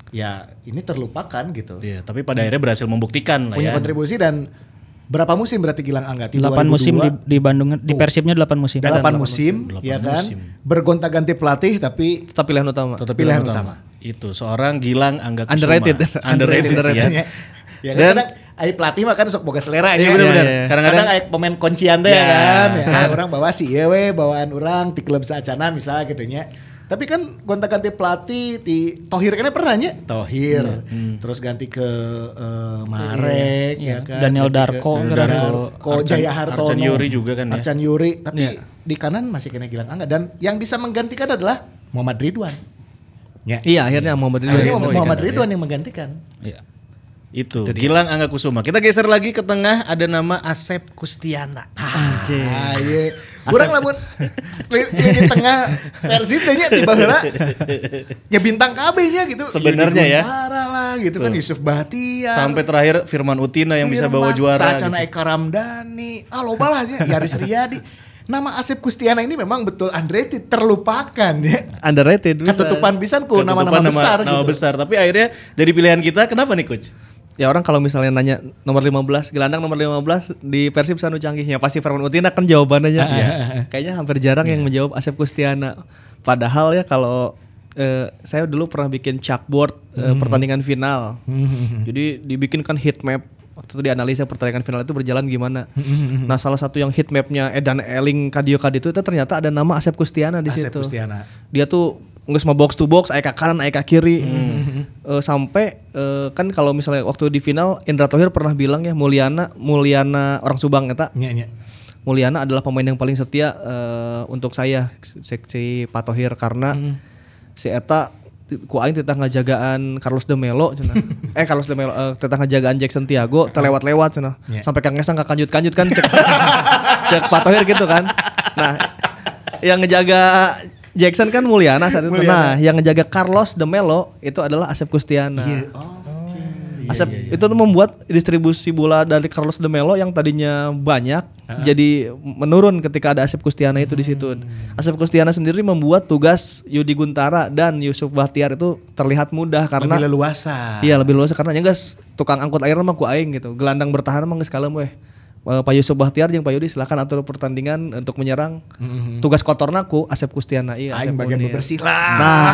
ya ini terlupakan gitu. Iya, tapi pada akhirnya berhasil membuktikan lah Punya ya. kontribusi dan berapa musim berarti Gilang Angga? Di 8 musim di, di Bandung di Persibnya 8 musim. 8 musim, ya kan? Bergonta-ganti pelatih tapi Tetap pilihan utama. Tetap Pilihan pilihan utama. Itu seorang Gilang Angga Kusuma. Underrated. *laughs* Underrated, sih ya. ya. Ya kan Dan- kadang ai pelatih mah kan sok boga selera Iya, ya. bener-bener. Ya, ya. Kadang-kadang- Kadang ai pemain kuncian teh Ya. ya kan. Ya, orang bawa si ieu we bawaan orang ti klub saacana misalnya gitu nya. Tapi kan gonta-ganti pelatih di Tohir kan pernah nya? Tohir. Terus ganti ke eh, Marek Iya. ya kan. Daniel Ganti ke- Darko. Darko. Darko, Arcan- Jaya Hartono. Arcan Yuri juga kan ya. Arcan Yuri, tapi di kanan masih kena Gilang Angga dan yang bisa menggantikan adalah Muhammad Ridwan. Ya. Iya akhirnya Muhammad Ridwan. Akhirnya iya. Muhammad Ridwan yang menggantikan. Iya. Itu, Gilang Angga Kusuma. Kita geser lagi ke tengah ada nama Asep Kustiana. Ah, iya. Kurang lamun lini tengah Persib teh nya tiba heula. *laughs* Ya bintang KB nya gitu. Sebenarnya ya. Parah lah gitu kan Yusuf Bahtiar. Sampai terakhir Firman Utina yang bisa bawa Firman, juara. Sacana gitu. Eka Ramdhani. Ah loba lah ya. Yaris Riyadi. Nama Asep Kustiana ini memang betul underrated, terlupakan ya. Underrated. bisa. Ketutupan pisan ku nama-nama besar nama gitu. besar. Tapi akhirnya jadi pilihan kita. Kenapa nih coach? Ya orang kalau misalnya nanya nomor 15, gelandang nomor 15 di Persib Sanu Canggih ya pasti Firman Utina kan jawabannya. Ya. Kayaknya hampir jarang yang menjawab Asep Kustiana. Padahal ya kalau eh, saya dulu pernah bikin chalkboard eh, pertandingan final. Jadi dibikinkan heat map waktu itu dianalisa pertandingan final itu berjalan gimana. nah salah satu yang heat mapnya Edan Eling Kadio Kadito itu ternyata ada nama Asep Kustiana di Asep situ. Kustiana. Dia tuh nggak semua box to box, aya ke kanan, aya ke kiri. Eh, sampai eh, kan kalau misalnya waktu di final Indra Thohir pernah bilang ya Mulyana Mulyana orang Subang eta Nya, nya. Mulyana adalah pemain yang paling setia eh, untuk saya seksi Pak Thohir karena si eta ku aing titah ngajagaan Carlos de Melo cenah. *laughs* eh Carlos de Melo eh, titah ngajagaan Jackson Tiago terlewat-lewat cenah. Ya. Sampai Kang Ngesang kanjut-kanjut kan cek *laughs* cek Pak Thohir gitu kan. Nah, yang ngejaga Jackson kan Mulyana saat itu. Mulyana. Nah, yang ngejaga Carlos de Melo itu adalah Asep Kustiana. Asep itu tuh membuat distribusi bola dari Carlos de Melo yang tadinya banyak jadi menurun ketika ada Asep Kustiana itu di situ. Asep Kustiana sendiri membuat tugas Yudi Guntara dan Yusuf Bahtiar itu terlihat mudah karena Lebih leluasa. Iya lebih luas karena guys tukang angkut air mah ku aing gitu. Gelandang bertahan mah geus kalem weh. Eh, Pak Yusuf Bahtiar jeung Pak Yudi silakan atur pertandingan untuk menyerang. Tugas kotorna ku Asep Kustiana iya. Aing Asep bagian bebersih lah. Nah,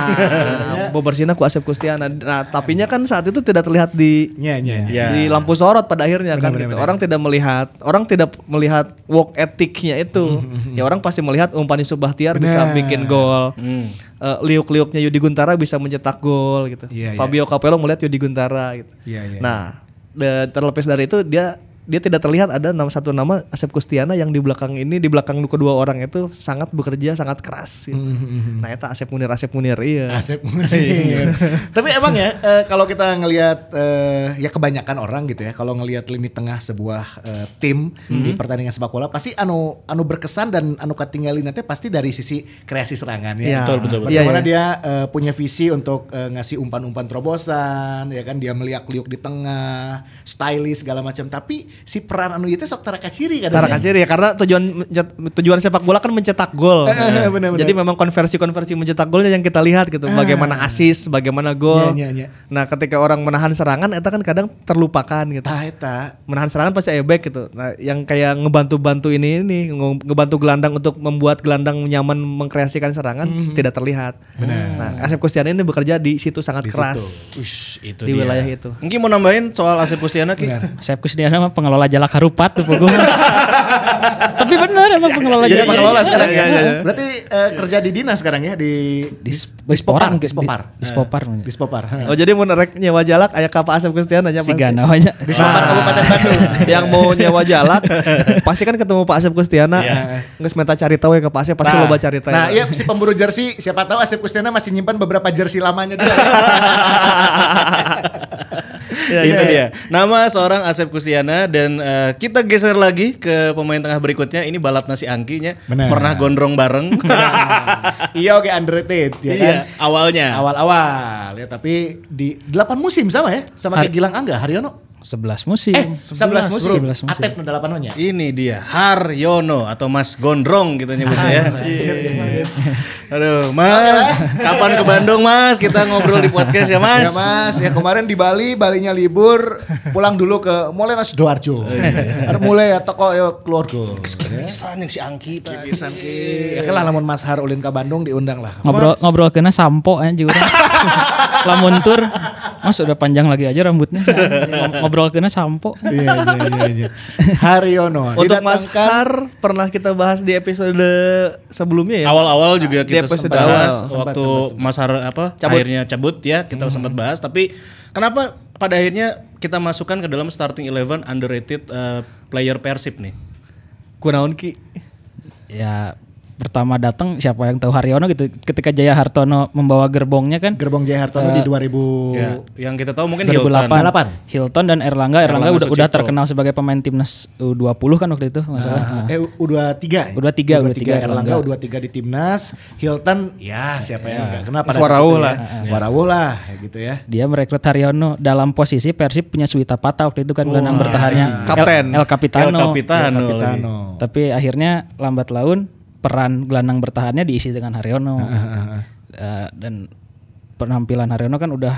bebersihna ku Asep Kustiana. Nah, tapinya kan saat itu tidak terlihat di Nya, nya, nya. Ya. di lampu sorot pada akhirnya kan Benar, gitu. benar, Orang tidak melihat orang tidak melihat work ethicnya itu. ya orang pasti melihat umpan Yusuf Bahtiar bisa Benar. bikin gol. Eh, liuk-liuknya Yudi Guntara bisa mencetak gol gitu. Iya, iya. Fabio Capello melihat Yudi Guntara gitu. Iya, iya, Nah, de- terlepas dari itu dia dia tidak terlihat ada nama satu nama Asep Kustiana yang di belakang ini di belakang kedua orang itu sangat bekerja sangat keras. gitu. Nah, itu Asep Munir Asep Munir iya. Asep *laughs* Munir. Tapi emang ya eh, kalau kita ngelihat eh, ya kebanyakan orang gitu ya kalau ngelihat lini tengah sebuah eh, tim di pertandingan sepak bola pasti anu anu berkesan dan anu ketinggalin nanti pasti dari sisi kreasi serangan ya. Iya. Betul, betul, betul. Bagaimana Iya, iya. dia eh, punya visi untuk eh, ngasih umpan-umpan terobosan ya kan dia meliak-liuk di tengah, stylish segala macam tapi si peran anu itu sok tara kaciri kadang. Tara kacir ya karena tujuan tujuan sepak bola kan mencetak gol. Eh, benar, benar. Jadi memang konversi-konversi mencetak golnya yang kita lihat gitu. Bagaimana asis, bagaimana gol. Iya, iya, iya. Nah, ketika orang menahan serangan itu kan kadang terlupakan gitu. Tah eta. Menahan serangan pasti back gitu. Nah, yang kayak ngebantu-bantu ini ini nge- ngebantu gelandang untuk membuat gelandang nyaman mengkreasikan serangan Mhm. tidak terlihat. Nah, Asep Kustiana ini bekerja di situ sangat keras. Ush, itu Di dia. wilayah itu. Mungkin mau nambahin soal Asep Kustiana Ki? Saya Kusdiana mah pengelola jalak harupat tuh Pugu. *laughs* Tapi benar emang pengelola Jadi jalak pengelola harupat. sekarang Iya, ya. iya, iya. Berarti eh, kerja di dinas sekarang ya di Di di Spopar, di Spopar. Di Spopar. Di Spopar. Oh, jadi mau nerek nyewa jalak aya ka Pak Asep Kustiana nya Si pasti. Gana aja. Di Spopar Kabupaten Bandung. *laughs* yang mau nyewa jalak *laughs* pasti kan ketemu Pak Asep Kustiana nggak minta cari tahu ya ke Pak Asep pasti Nah, loba cari tahu Nah, iya si pemburu jersey siapa tahu Asep Kustiana masih nyimpan beberapa jersey lamanya dia. Iya, itu iya. dia. Nama seorang Asep Kustiana dan eh, kita geser lagi ke pemain tengah berikutnya. Ini Balat Nasi Angkinya. Benar. Pernah gondrong bareng. *laughs* iya oke underrated ya kan. Iya, awalnya. Awal-awal ya tapi di 8 musim sama ya sama kayak Gilang Angga Haryono. 11 musim. Eh, 11 musim. 11 musim. Atep nu 8 nya. Ini dia Haryono atau Mas Gondrong gitu nyebutnya ya. Aduh, Mas, kapan ke Bandung, Mas? Kita ngobrol di podcast ya, Mas. Ya Mas, ya kemarin di Bali, Balinya libur, pulang dulu ke mulai nasi Sidoarjo. Ada mulai ya toko ya keluarga. Kemisan yang si Angki. Pisan ki. Ya kan lah lamun Mas Har ulin ke Bandung diundang lah. Ngobrol ngobrol kena sampo aja juga. *laughs* Lamun tur, Mas udah panjang lagi aja rambutnya. *laughs* Ngobrol kena sampo. *laughs* Iya iya iya iya. Haryono Untuk Mas Har pernah kita bahas di episode sebelumnya ya. Awal-awal juga kita sempat bahas awal. Sempat, waktu sempat, Mas Har apa Cabut. akhirnya cabut ya kita sempat bahas tapi kenapa pada akhirnya kita masukkan ke dalam starting eleven underrated eh, player Persib nih. Kunaon ki? Ya pertama datang siapa yang tahu Haryono gitu ketika Jaya Hartono membawa gerbongnya kan Gerbong Jaya Hartono di 2000 Ya, yang kita tahu mungkin 2008 Hilton. Hilton dan Erlangga Erlangga, Erlangga udah udah terkenal sebagai pemain timnas U20 kan waktu itu nggak salah. Nah, Eh U23 ya? U23, U23 U23 Erlangga Erlangga. U23 di timnas Hilton ya siapa yang enggak kenal pada Warawuh lah. ya. Warawuh lah gitu ya dia merekrut Haryono dalam posisi Persib punya Suwita Pata waktu itu kan gelandang bertahannya Kapten. El, El Capitano. El Capitano. lagi. Capitano Tapi akhirnya lambat laun peran gelandang bertahannya diisi dengan Haryono. Eh, dan penampilan Haryono kan udah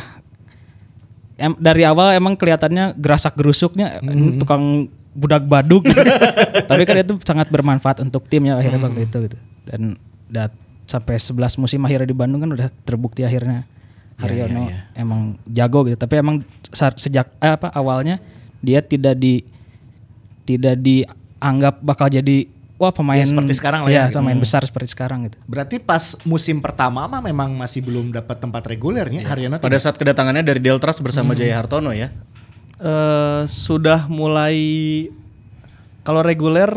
em, dari awal emang kelihatannya gerasak gerusuknya ini tukang budak baduk. *laughs* Tapi kan itu sangat bermanfaat untuk tim ya akhirnya waktu itu gitu. Dan dat, sampai 11 musim akhirnya di Bandung kan udah terbukti akhirnya Haryono emang jago gitu. Tapi emang sejak eh, apa awalnya dia tidak di tidak dianggap bakal jadi wah pemain Ya, seperti sekarang lah ya, ya, gitu. pemain besar seperti sekarang gitu. berarti pas musim pertama mah memang masih belum dapat tempat regulernya Haryono Pada saat kedatangannya dari Deltras bersama Jaya Hartono ya. Eh, sudah mulai kalau reguler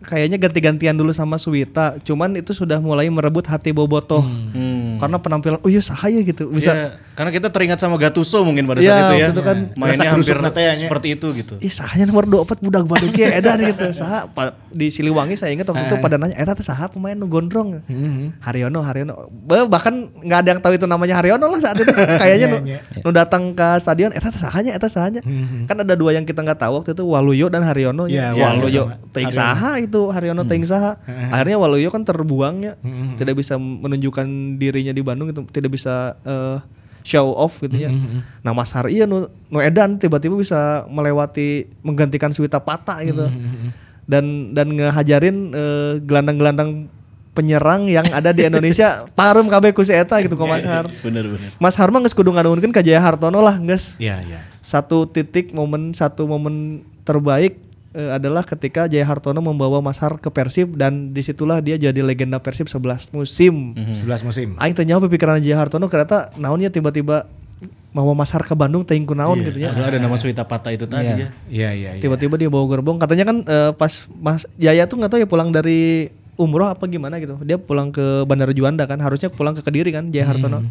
kayaknya ganti-gantian dulu sama Suwita. Cuman itu sudah mulai merebut hati Bobotoh. Hmm. karena penampilan oh iya sahaya gitu bisa Iya, karena kita teringat sama Gattuso mungkin pada Iya, saat itu ya. itu kan mainnya rasa hampir ya, seperti itu gitu. Ih sahanya nomor 24 budak badak ya edan gitu. Saha di Siliwangi saya ingat waktu itu pada nanya eta teh saha pemain nu gondrong. Haryono, Haryono. Ba- bahkan nggak ada yang tahu itu namanya Haryono lah saat itu. *laughs* Kayaknya nu, Iya, nu datang ke stadion eta teh sahanya, eta sahanya. Kan ada dua yang kita nggak tahu waktu itu Waluyo dan Haryono Iya, ya. Waluyo teuing Haryono. saha itu Haryono teuing saha. *laughs* Akhirnya Waluyo kan terbuangnya. Tidak bisa menunjukkan dirinya di Bandung itu tidak bisa eh, show off gitu ya. Nah Mas Har iya nu, nu edan tiba-tiba bisa melewati menggantikan Suwita Pata gitu. Dan dan ngehajarin eh, gelandang-gelandang penyerang yang ada di Indonesia *laughs* parum kabeh ku si eta gitu kok Mas Har. Bener bener. Mas Har mah geus kudu nganuhunkeun ka Jaya Hartono lah geus. Iya, iya. Satu titik momen satu momen terbaik eh, adalah ketika Jaya Hartono membawa Mas Har ke Persib dan di situlah dia jadi legenda Persib 11 musim. 11 musim. Aing teh nyawa pikiran Jaya Hartono ternyata naonnya tiba-tiba mau Mas Har ke Bandung teuing ku naon gitu ya. Padahal ada nama Swita Pata itu tadi ya. Iya, iya, iya. Tiba-tiba dia bawa gerbong katanya kan eh, pas Mas Jaya tuh nggak tahu ya pulang dari umroh apa gimana gitu. Dia pulang ke Bandara Juanda kan, harusnya pulang ke Kediri kan Jaya Hartono.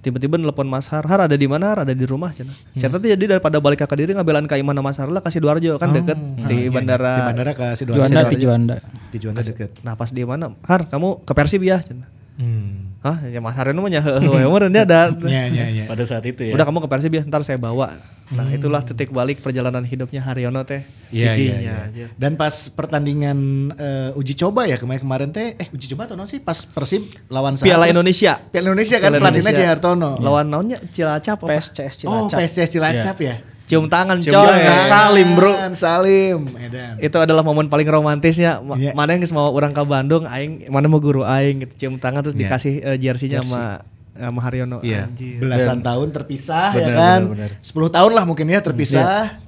Tiba-tiba nelpon Mas Har, Har ada di mana? Har ada di rumah cenah. Saya tuh jadi daripada balik ke Kediri ngabelan ka Imana Mas Har lah kasih Sidoarjo kan deket di Di bandara. bandara ke Sidoarjo. Juanda di Juanda. Di Juanda deket. Nah pas di mana? Har kamu ke Persib ya cenah. Hmm. Hah, ya Mas Har itu mah dia ada. *laughs* Iya, iya, iya. *laughs* Pada saat itu ya. Udah kamu ke Persib ya, ntar saya bawa. Nah itulah titik balik perjalanan hidupnya Haryono teh. Iya, iya, iya. Dan pas pertandingan eh, uji coba ya kemarin kemarin teh eh uji coba atau non sih pas Persib lawan Piala Indonesia. Piala Indonesia kan Piala pelatihnya Hartono. Lawan naonnya Cilacap apa? PSCS Oh, Cilacap. PSS Cilacap ya. Cium tangan Cium coy. tangan. Salim, bro. Salim, Edan. Itu adalah momen paling romantisnya. Ma- Iya. Mana yang mau orang ke Bandung, aing mana mau guru aing gitu cium tangan terus Iya. dikasih eh, jersey-nya sama sama Haryono. Iya, Anjir. belasan tahun terpisah ya Benar, kan. benar, benar. 10 tahun lah mungkin ya terpisah.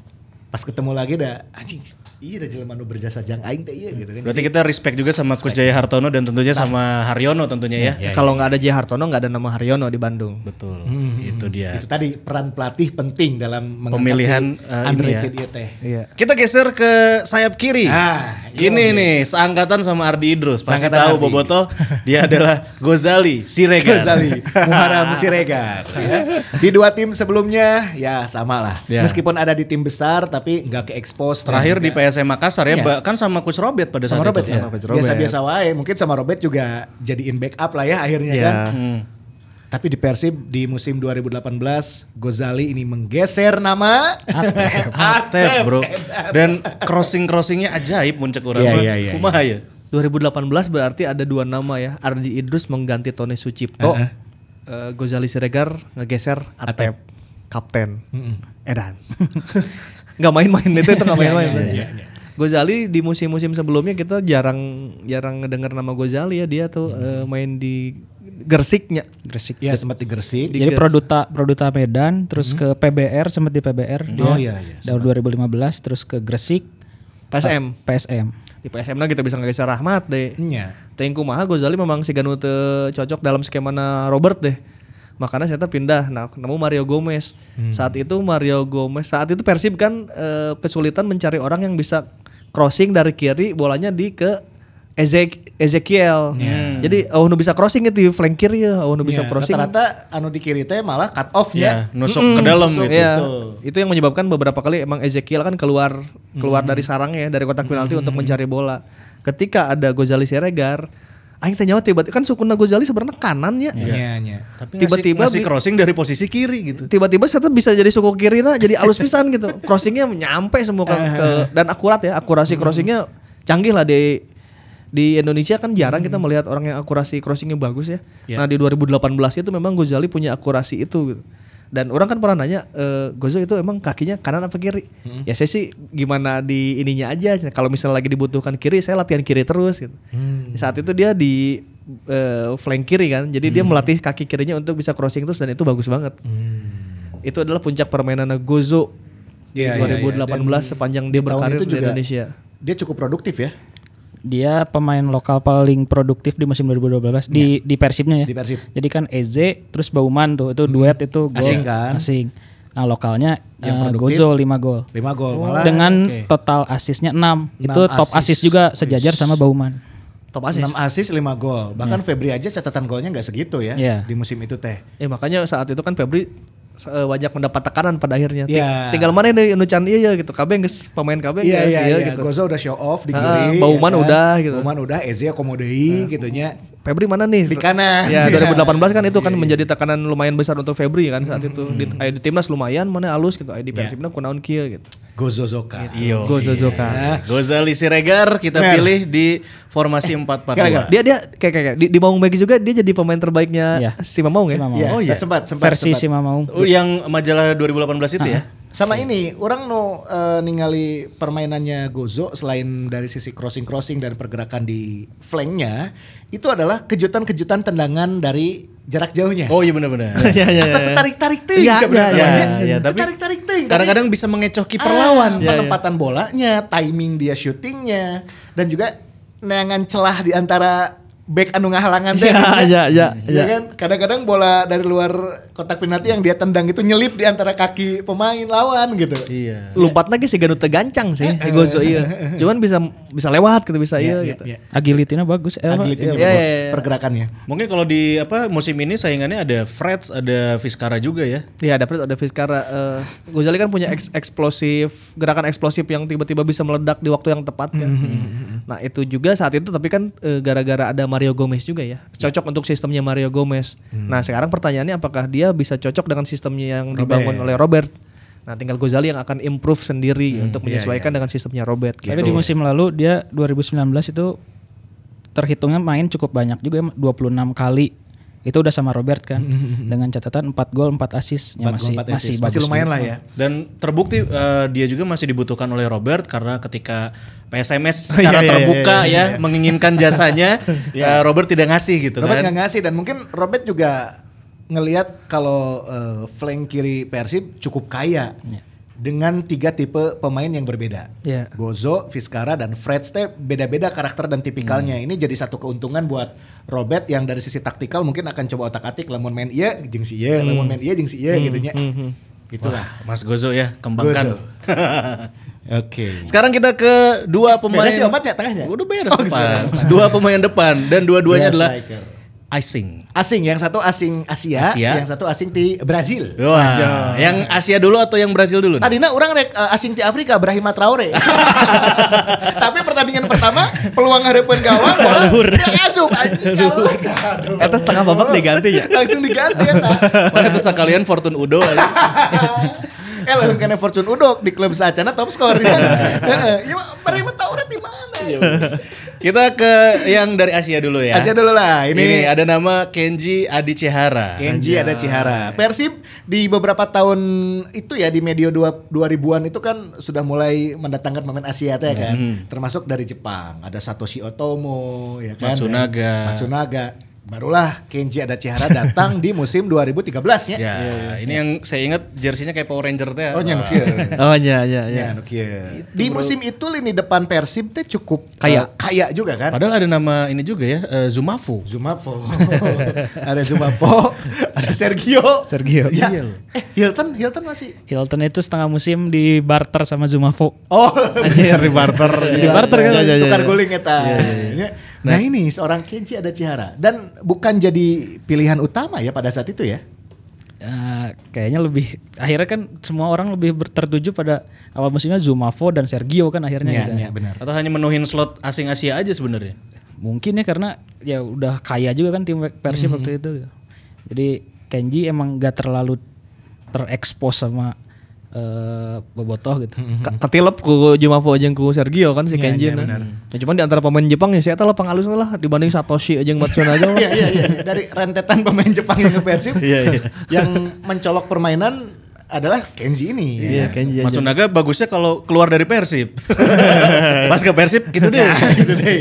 Pas ketemu lagi dah anjing. Iya jelema nu berjasa jang aing teh iya gitu kan. Berarti kita respect juga sama Coach Jaya Hartono dan tentunya sama Haryono tentunya ya. Iya, Kalau nggak ada Jaya Hartono nggak ada nama Haryono di Bandung. Betul. Itu dia. Itu tadi peran pelatih penting dalam mengangkat Pemilihan, si eh, ini underrated teh. Iya. Kita geser ke sayap kiri. Ah, ini nih seangkatan sama Ardi Idrus. Pasti Seangkatan tahu Ardi. Boboto dia *laughs* adalah Gozali Siregar. Gozali Muharam *laughs* Siregar ya. Di dua tim sebelumnya ya sama lah. Ya. Meskipun ada di tim besar tapi nggak ke expose. Terakhir di nggak- PSM Makassar ya, Iya. bahkan sama Coach Robert pada sama saat Robert itu. ya. Sama Coach Robert. Biasa-biasa wae. Mungkin sama Robert juga jadiin backup lah ya akhirnya Iya. kan. Hmm. Tapi di Persib di musim 2018 Gozali ini menggeser nama Atep bro. Dan crossing crossingnya ajaib muncak orang. Iya, iya, iya, Kumaha ya? 2018 berarti ada dua nama ya. Ardi Idrus mengganti Tony Sucipto. Uh-uh. Eh, Gozali Siregar ngegeser Atep, kapten. Edan. *laughs* nggak main-main itu itu nggak *laughs* main-main. Iya, iya, iya. Gozali di musim-musim sebelumnya kita jarang jarang ngedengar nama Gozali ya dia tuh eh, main di Gersiknya. Gresik. Ya sempat di Gresik. Di Jadi Gres- Produta Produta Medan, terus ke PBR sempat di PBR dia. Oh, iya, iya, Tahun 2015 terus ke Gresik PSM. PSM. Di PSM lah kita bisa ngegeser Rahmat deh. Iya. Tengku Maha Gozali memang si Ganu cocok dalam skema Robert deh. Makanya saya pindah. Nah, nemu Mario Gomez. Saat itu Mario Gomez, saat itu Persib kan eh, kesulitan mencari orang yang bisa crossing dari kiri, bolanya di ke Ezek Ezekiel. Jadi oh nu bisa crossing itu di flank kiri ya, oh nu bisa Iya, crossing. Rata-rata anu di kiri teh malah cut off Ya, ya. nusuk ke dalam gitu. Iya. Betul. Itu yang menyebabkan beberapa kali emang Ezekiel kan keluar keluar dari sarangnya dari kotak penalti untuk mencari bola. Ketika ada Gozali Siregar, aing teh nyawa tiba-tiba kan sukuna Gozali sebenarnya kanan ya. Iya, iya. Tapi Tiba-tiba bi- crossing dari posisi kiri gitu. Tiba-tiba saya tuh bisa jadi suku kiri nah, jadi alus pisan gitu. *laughs* Crossingnya nyampe semua ke, ke- dan akurat ya, akurasi crossingnya canggih lah di di Indonesia kan jarang kita melihat orang yang akurasi crossingnya bagus ya. Ya. Nah di 2018 itu memang Gozali punya akurasi itu gitu. Dan orang kan pernah nanya, e, Gozo itu emang kakinya kanan apa kiri? Ya saya sih gimana di ininya aja. Kalau misalnya lagi dibutuhkan kiri, saya latihan kiri terus. Gitu. Saat itu dia di eh, flank kiri kan, jadi dia melatih kaki kirinya untuk bisa crossing terus dan itu bagus banget. Itu adalah puncak permainan Gozo di iya. 2018 Dan sepanjang di dia berkarir di Indonesia. Dia cukup produktif ya Dia pemain lokal paling produktif di musim 2012 di di Persibnya ya. di Persib. Jadi kan Eze terus Bauman tuh itu duet itu gol Asing kan? Asing. Nah, lokalnya Yang produktif? Gozo 5 gol. 5 gol malah. Dengan oke. total asisnya 6. Itu Enam top assist. asis juga sejajar sama Bauman. top asis. 6 asis 5 gol. Bahkan Febri aja catatan golnya nggak segitu ya Iya. di musim itu teh. Eh makanya saat itu kan Febri eh, banyak mendapat tekanan pada akhirnya. Iya. Tinggal mana nih anu can iya gitu. Kabeh geus pemain kabeh Iya geus iya ieu iya. gitu. Gozo udah show off di kiri. Bauman ya kan? udah gitu. Bauman udah, Eze akomodei gitu nya. Febri mana nih? Di kanan. Ya Iya. 2018 kan itu kan menjadi tekanan lumayan besar untuk Febri kan saat itu. Di, aya di timnas lumayan mana alus gitu. Aya di Persibna kunaon kieu gitu. Gozo Zoka. Iyo. Gozo Zoka. Gozali Siregar kita Mer. pilih di formasi 4-4-2. Gila-gila. Dia dia kayak kayak di, di Maung Bagi juga dia jadi pemain terbaiknya Iya. si Mamaung ya. Si Mamaung. Iya, Oh, iya. sempat sempat Versi sempat. si Mamaung. Oh, yang majalah 2018 itu ya? Sama ini, orang no eh, ningali permainannya Gozo selain dari sisi crossing-crossing dan pergerakan di flanknya, itu adalah kejutan-kejutan tendangan dari jarak jauhnya. Oh iya benar-benar. *laughs* Iya iya. Asa tarik-tarik ting Iya, iya, iya, iya, tapi tarik-tarik ting. Kadang-kadang bisa mengecoh kiper Ah, lawan. Iya, penempatan bolanya, timing dia syutingnya dan juga neangan celah di antara back anu ngahalangan teh. *laughs* Iya, iya, iya, Iya iya. kan? Kadang-kadang bola dari luar kotak penalti yang dia tendang itu nyelip di antara kaki pemain lawan gitu. Iya. Lompat lagi si Ganu tegancang sih si Gozo iya. *laughs* Cuman bisa bisa lewat gitu bisa iya, Iya, gitu. iya. Agility-nya bagus. Eh, Iya, bagus, iya, iya. pergerakannya. Mungkin kalau di apa musim ini saingannya ada Freds, ada Vizcara juga ya. Iya, ada Fred, ada Vizcara. Eh, Gozali kan punya eks- eksplosif, gerakan eksplosif yang tiba-tiba bisa meledak di waktu yang tepat kan. Nah, itu juga saat itu tapi kan eh, gara-gara ada Mario Gomez juga ya. Cocok untuk sistemnya Mario Gomez. Nah, sekarang pertanyaannya apakah dia bisa cocok dengan sistemnya yang dibangun oleh Robert? Nah, tinggal Gozali yang akan improve sendiri untuk menyesuaikan dengan sistemnya Robert gitu. Tapi di musim lalu dia 2019 itu terhitungnya main cukup banyak juga ya, 26 kali. Itu udah sama Robert kan *laughs* dengan catatan 4 gol 4 assist ya Empat masih gol, empat masih assist. bagus. Masih lumayan juga. lah ya. Dan terbukti eh, dia juga masih dibutuhkan oleh Robert karena ketika PSMS *laughs* Iya, secara iya, terbuka iya, ya menginginkan jasanya, *laughs* eh, Robert tidak ngasih gitu Robert kan. nggak ngasih dan mungkin Robert juga ngelihat kalau eh, flank kiri Persib cukup kaya dengan tiga tipe pemain yang berbeda. Iya. Gozo, Vizcara dan Fred teh beda-beda karakter dan tipikalnya. Ini jadi satu keuntungan buat Robert yang dari sisi taktikal mungkin akan coba otak-atik lamun main iya jeung si iya, lamun main iya jeung si iya gitu nya. Gitulah. Mas Gozo ya kembangkan. Gozo. *laughs* Oke. Sekarang kita ke dua pemain. Beres ya obatnya tengahnya? Udah beres Oh, depan. Dua pemain depan dan dua-duanya Dua adalah striker. Icing. Asing, yang satu asing Asia, Asia. yang satu asing di Brazil. Wah, yang Asia dulu atau yang Brazil dulu? nih? Tadinya orang rek eh, asing di Afrika Brahima Traore. *laughs* Tapi pertandingan pertama peluang hareupeun gawang *laughs* bola dia asup anjing. Eta setengah babak diganti ya. Langsung diganti eta. Mana itu sekalian Fortune Udo. *laughs* eh langsung kena Fortune Udok di klub Sacana top skor *laughs* *laughs* ya. Heeh, ya Brahima Traore di mana? Kita ke yang dari Asia dulu ya. Asia dulu lah. Ini, Ini, ada nama Kenji Adi Cehara. Kenji ada Cihara. Persib di beberapa tahun itu ya di medio dua 2000-an itu kan sudah mulai mendatangkan pemain Asia teh kan. Termasuk dari Jepang. Ada Satoshi Otomo ya kan. Matsunaga. Matsunaga. Barulah Kenji ada Cihara datang di musim 2013 ya. Ya, ini yang saya ingat jersinya kayak Power Ranger teh. Oh nya nu kieu. *laughs* Oh iya iya iya. Ya, nu kieu. Di musim itu lini depan Persib teh cukup Kaya. eh, kaya juga kan. Padahal ada nama ini juga ya, eh, Zumafu. Zumapo. *laughs* ada Zumapo, *laughs* ada Sergio. Sergio. Ya. Iya. Eh, Hilton, Hilton masih. Hilton itu setengah musim di barter sama Zumavo. Oh, Anjir di barter. Di barter kan? Iya, iya, iya, tukar iya. guling eta. Ya. Nah, ini seorang Kenji ada Cihara dan bukan jadi pilihan utama ya pada saat itu ya. Eh, kayaknya lebih akhirnya kan semua orang lebih tertuju pada awal musimnya Zumavo dan Sergio kan akhirnya Iya, gitu. iya, benar. Atau hanya menuhin slot asing Asia aja sebenarnya. Mungkin ya karena ya udah kaya juga kan tim Persib waktu itu. Jadi Kenji emang gak terlalu terekspos sama eh bobotoh gitu. *laughs* Ketilep ku Jumavo jeung ku Sergio kan si Iya, Kenji iya, nah. benar. Ya, cuman di antara pemain Jepang ya saya tahu lapang halus lah dibanding Satoshi aja Matsunaga. *laughs* Iya, iya, iya. Dari rentetan pemain Jepang yang ke Persib *laughs* Iya, iya. yang mencolok permainan adalah Kenji ini. Iya Kenji aja. Matsunaga bagusnya kalau keluar dari Persib. Pas ke Persib gitu deh. Nah, itu deh.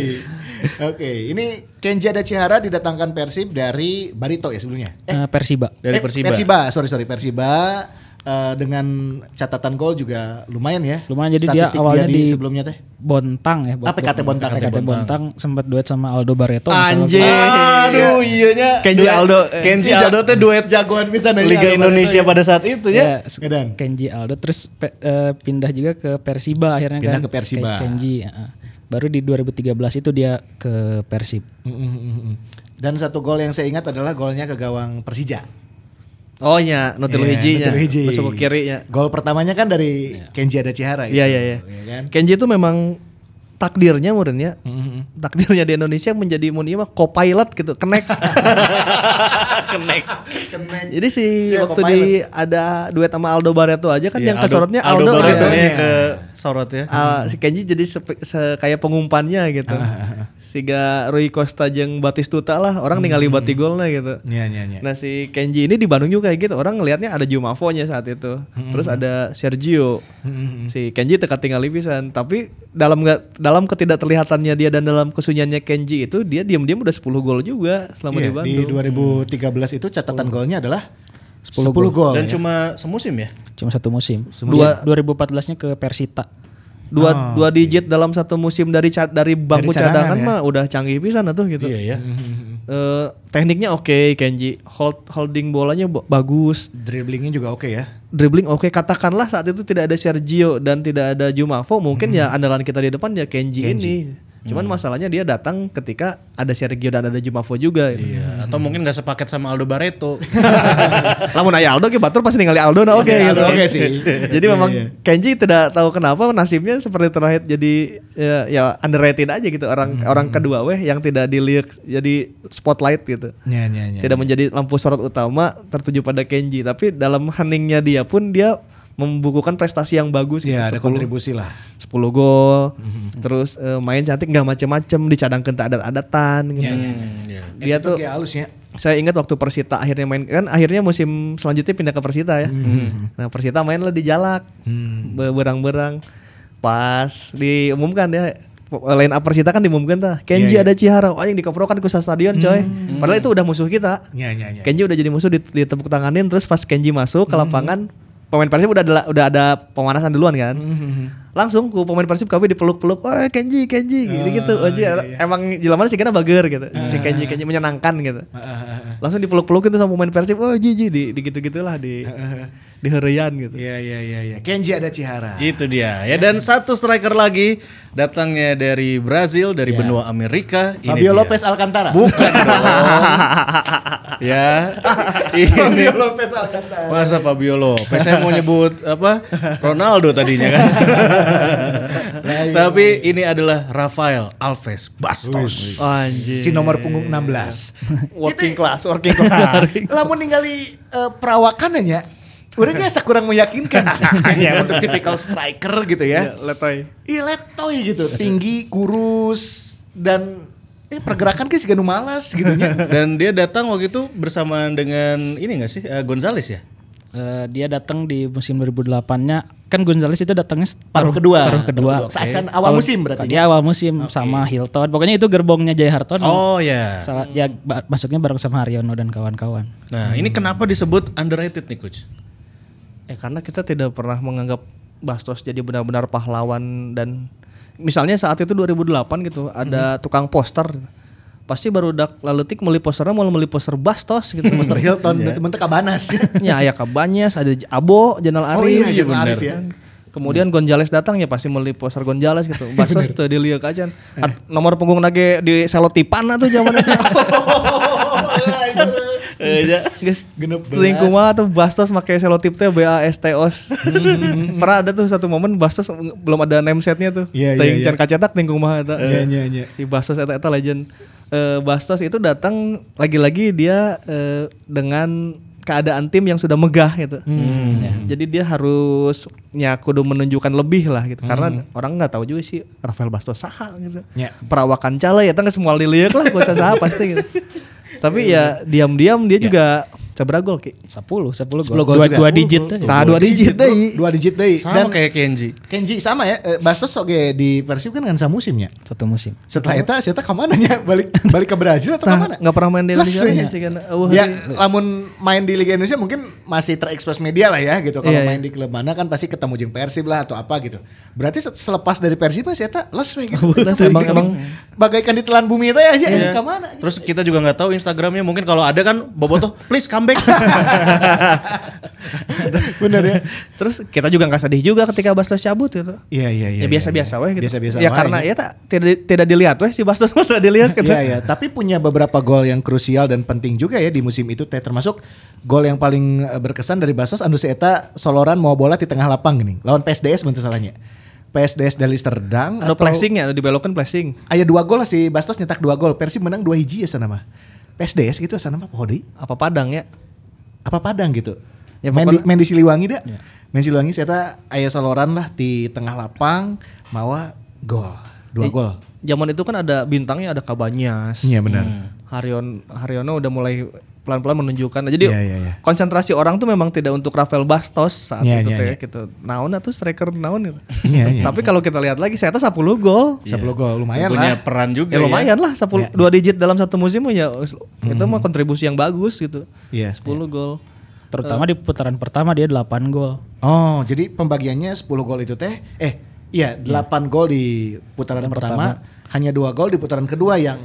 Oke, ini Kenji ada Cihara didatangkan Persib dari Barito ya sebelumnya. Eh, Persiba. Dari Eh, Persiba. Persiba, sorry sorry Persiba eh, dengan catatan gol juga lumayan ya. Lumayan, jadi dia Statistik awalnya di- sebelumnya teh. Bontang ya. Ah, PKT Bontang, PKT PKT Bontang sempat duet sama Aldo Barreto. misalnya. Anjing. Aduh, iya nya. Kenji Duet- Aldo. Kenji Aldo tuh duet Jagoan bisa nih, Liga Aldo Indonesia Barreto, pada saat itu ya. Ya. Kenji Aldo terus pe- eh, pindah juga ke Persiba akhirnya Pindah kan. ke Persiba. Ke- Kenji. heeh. Baru di 2013 itu dia ke Persib. Mm-mm-mm. Dan satu gol yang saya ingat adalah golnya ke gawang Persija. Oh Iya, Hiji nya. Nutilu Hiji. Masuk ke kiri nya. Gol pertamanya kan dari Kenji Adachihara Iya iya iya. kan? Kenji itu memang takdirnya murnya Mm-hmm. takdirnya di Indonesia menjadi ieu mah co-pilot gitu *laughs* kenek. Kenek. Jadi si Iya, waktu di ada duet sama Aldo Barreto aja kan Iya, yang kesorotnya Aldo, Barreto gitu. ya ke sorot ya. Ah, si Kenji jadi sepe- se- kayak pengumpannya gitu. Siga Rui Costa jeung Batistuta lah orang ningali bati golnya gitu. Iya, iya, iya. Nah si Kenji ini di Bandung juga kayak gitu orang ngelihatnya ada Jumavo-nya saat itu. Terus ada Sergio. Si Kenji teka tinggal pisan tapi dalam nggak dalam ketidakterlihatannya dia dan dalam kesunyiannya Kenji itu dia diam-diam udah 10 gol juga selama Iya, di di Bandung 2013 itu catatan golnya adalah 10, 10 gol. Dan ya. cuma semusim ya. Cuma satu musim. Dua- 2014-nya ke Persita. Dua dua digit dalam satu musim dari dari bangku Dari cadangan cadangan, ya. mah udah canggih pisan tuh gitu. Iya ya. *laughs* Eh, tekniknya oke Kenji. Hold holding bolanya ba- bagus. Dribblingnya juga oke ya. dribbling oke. Katakanlah saat itu tidak ada Sergio dan tidak ada Jumavo mungkin ya andalan kita di depan ya Kenji, ini cuman masalahnya dia datang ketika ada Sergio dan ada Jumavo juga Iya, atau mungkin nggak sepaket sama Aldo Barreto. *laughs* lamun aya Aldo ki batur pasti ningali Aldo nah oke Pasti gitu. Aldo oke sih. *laughs* jadi Iya, memang iya. Kenji tidak tahu kenapa nasibnya seperti terakhir jadi ya, ya underrated aja gitu orang orang kedua weh yang tidak dilihat jadi spotlight gitu Iya, iya, iya. tidak menjadi lampu sorot utama tertuju pada Kenji tapi dalam heningnya dia pun dia membukukan prestasi yang bagus Iya, ada 10 kontribusi lah. 10 gol. Terus eh, main cantik nggak macem-macem dicadangkan tak adat-adatan gitu. Iya. dia Itu tuh kayak halus ya. saya ingat waktu Persita akhirnya main kan akhirnya musim selanjutnya pindah ke Persita ya. Nah Persita main lah di Jalak Be- berang-berang. Pas diumumkan ya line up Persita kan diumumkan tuh Kenji Iya, iya. ada Cihara oh yang dikeprokan ke stadion coy. Padahal itu udah musuh kita. Iya, iya, iya. Kenji udah jadi musuh di- ditepuk tanganin terus pas Kenji masuk ke lapangan pemain Persib udah ada, udah ada pemanasan duluan kan. Langsung ku pemain Persib kami dipeluk-peluk, "Oh, Kenji, Kenji." gitu-gitu. Oh, Ji, emang jelaman sih kena bager gitu. Si Kenji Kenji menyenangkan gitu. Langsung dipeluk-peluk itu sama pemain Persib, "Oh, Ji, Ji." di, di gitu-gitulah di di herian gitu. Iya, iya, iya, iya. Kenji ada Cihara. Itu dia ya dan satu striker lagi datangnya dari Brazil dari benua Amerika ini Fabio dia. Lopez Alcantara. bukan *laughs* dong ya *laughs* ini Fabio Lopez Alcantara. masa Fabio Lopez saya mau nyebut apa Ronaldo tadinya kan tapi ini adalah Rafael Alves Bastos Anjir. Si nomor punggung 16. *laughs* Working class, working class. *laughs* Lamun ningali eh, perawakannya nya Udah kurang meyakinkan sih. ya, untuk tipikal striker gitu ya. Letoy. Iya letoy gitu, tinggi, kurus dan eh pergerakan kayak si malas gitu *laughs* dan dia datang waktu itu bersamaan dengan ini gak sih eh, Gonzales ya Eh, dia datang di musim 2008-nya kan Gonzales itu datangnya Paruh kedua. paruh kedua. Saacan awal musim berarti. Dia awal musim sama Hilton. Pokoknya itu gerbongnya Jaya Hartono. oh ya Salah, ya masuknya bareng sama Haryono dan kawan-kawan. nah ini kenapa disebut underrated nih coach Ya karena kita tidak pernah menganggap Bastos jadi benar-benar pahlawan dan misalnya saat itu 2008 gitu ada tukang poster pasti baru dak laletik beli posternya mau beli poster Bastos gitu *laughs* Poster Hilton, temen teka Banas. *laughs* ya aya Kabanyas ada Abo Jenal Oh Arif iya, iya Arif ya. Kemudian Gonzales datang ya pasti beli poster Gonzales gitu. *laughs* Bastos tuh dilihat aja. At- nomor punggung nage di selotipan tuh zaman itu. Guys, Genep selingkuh mah tuh Bastos pakai selotip teh BASTOS. Pernah ada tuh satu momen Bastos belum ada name setnya tuh. Iya, iya, Teuing iya. can kacetak tingkung mah eta. Iya, iya, iya. Si Bastos eta eta legend. Eh, Bastos itu datang lagi-lagi dia eh, dengan keadaan tim yang sudah megah gitu. Ya, jadi dia harus ya kudu menunjukkan lebih lah gitu. Karena orang nggak tahu juga sih Rafael Bastos saha gitu. Ya. Perawakan cala ya tangga semua dilihat lah kuasa saha pasti gitu. *laughs* Tapi ya diam-diam dia juga sabra gol ki. 10, 10 gol. 10 gol dua, digit. Nah, dua digit deh. Dua digit deh. sama kayak Kenji Kenji sama ya. Eh, Bastos oke di Persib kan kan sama musimnya. Satu musim. Setelah itu saya ke mana nya? Balik balik ke Brazil atau Nah, ke mana? nggak pernah main di Liga we nya. Indonesia kan. Uh, ya, lamun main di Liga Indonesia mungkin masih terekspos media lah ya gitu. Kalau Iya, main di klub mana kan pasti ketemu jeung Persib lah atau apa gitu. Berarti se- selepas dari Persib sih eta les we gitu. Les, emang- emang- *laughs* bagaikan ditelan bumi teh aja ini ke mana? Terus kita juga nggak tahu Instagramnya mungkin kalau ada kan Bobotoh please come back. *laughs* Bener ya. Terus kita juga nggak sedih juga ketika Bastos cabut gitu. Iya iya iya. ya biasa-biasa iya. weh gitu. Biasa-biasa Ya karena ya tak tidak tidak dilihat weh si Bastos *laughs* mah tidak dilihat gitu. Iya ya, tapi punya beberapa gol yang krusial dan penting juga ya di musim itu teh termasuk gol yang paling eh, berkesan dari Basos si eta soloran mau bola di tengah lapang gini lawan PSDS bentuk salahnya. PSDS dari Amsterdam Ada flashing ya, dibelokkan flashing. Aya dua gol lah si Bastos nyetak dua gol. Persib menang dua hiji ya sana mah. PSDS gitu sana mah poho deui. Apa Padang ya? Apa Padang gitu. Ya, main, di, main di Siliwangi dah. Main Siliwangi saya aya soloran lah di tengah lapang mawa gol. Dua Eh, gol. Zaman itu kan ada bintangnya ada Kabanyas. Iya benar. Harion Haryono udah mulai pelan-pelan menunjukkan. Jadi Iya, iya, iya. konsentrasi orang tuh memang tidak untuk Rafael Bastos saat Iya, itu iya, teh iya. gitu. Naon atau striker naon gitu. Iya, iya. Tapi kalau kita lihat lagi saya tuh 10 gol. 10 gol lumayan Punya lah. peran juga Ya lumayan lah 10 Iya, dua digit dalam satu musim ya itu mah kontribusi yang bagus gitu. Iya. 10 gol. Terutama di putaran pertama dia 8 gol. Oh, jadi pembagiannya 10 gol itu teh eh iya 8 gol di putaran pertama, hanya dua gol di putaran kedua yang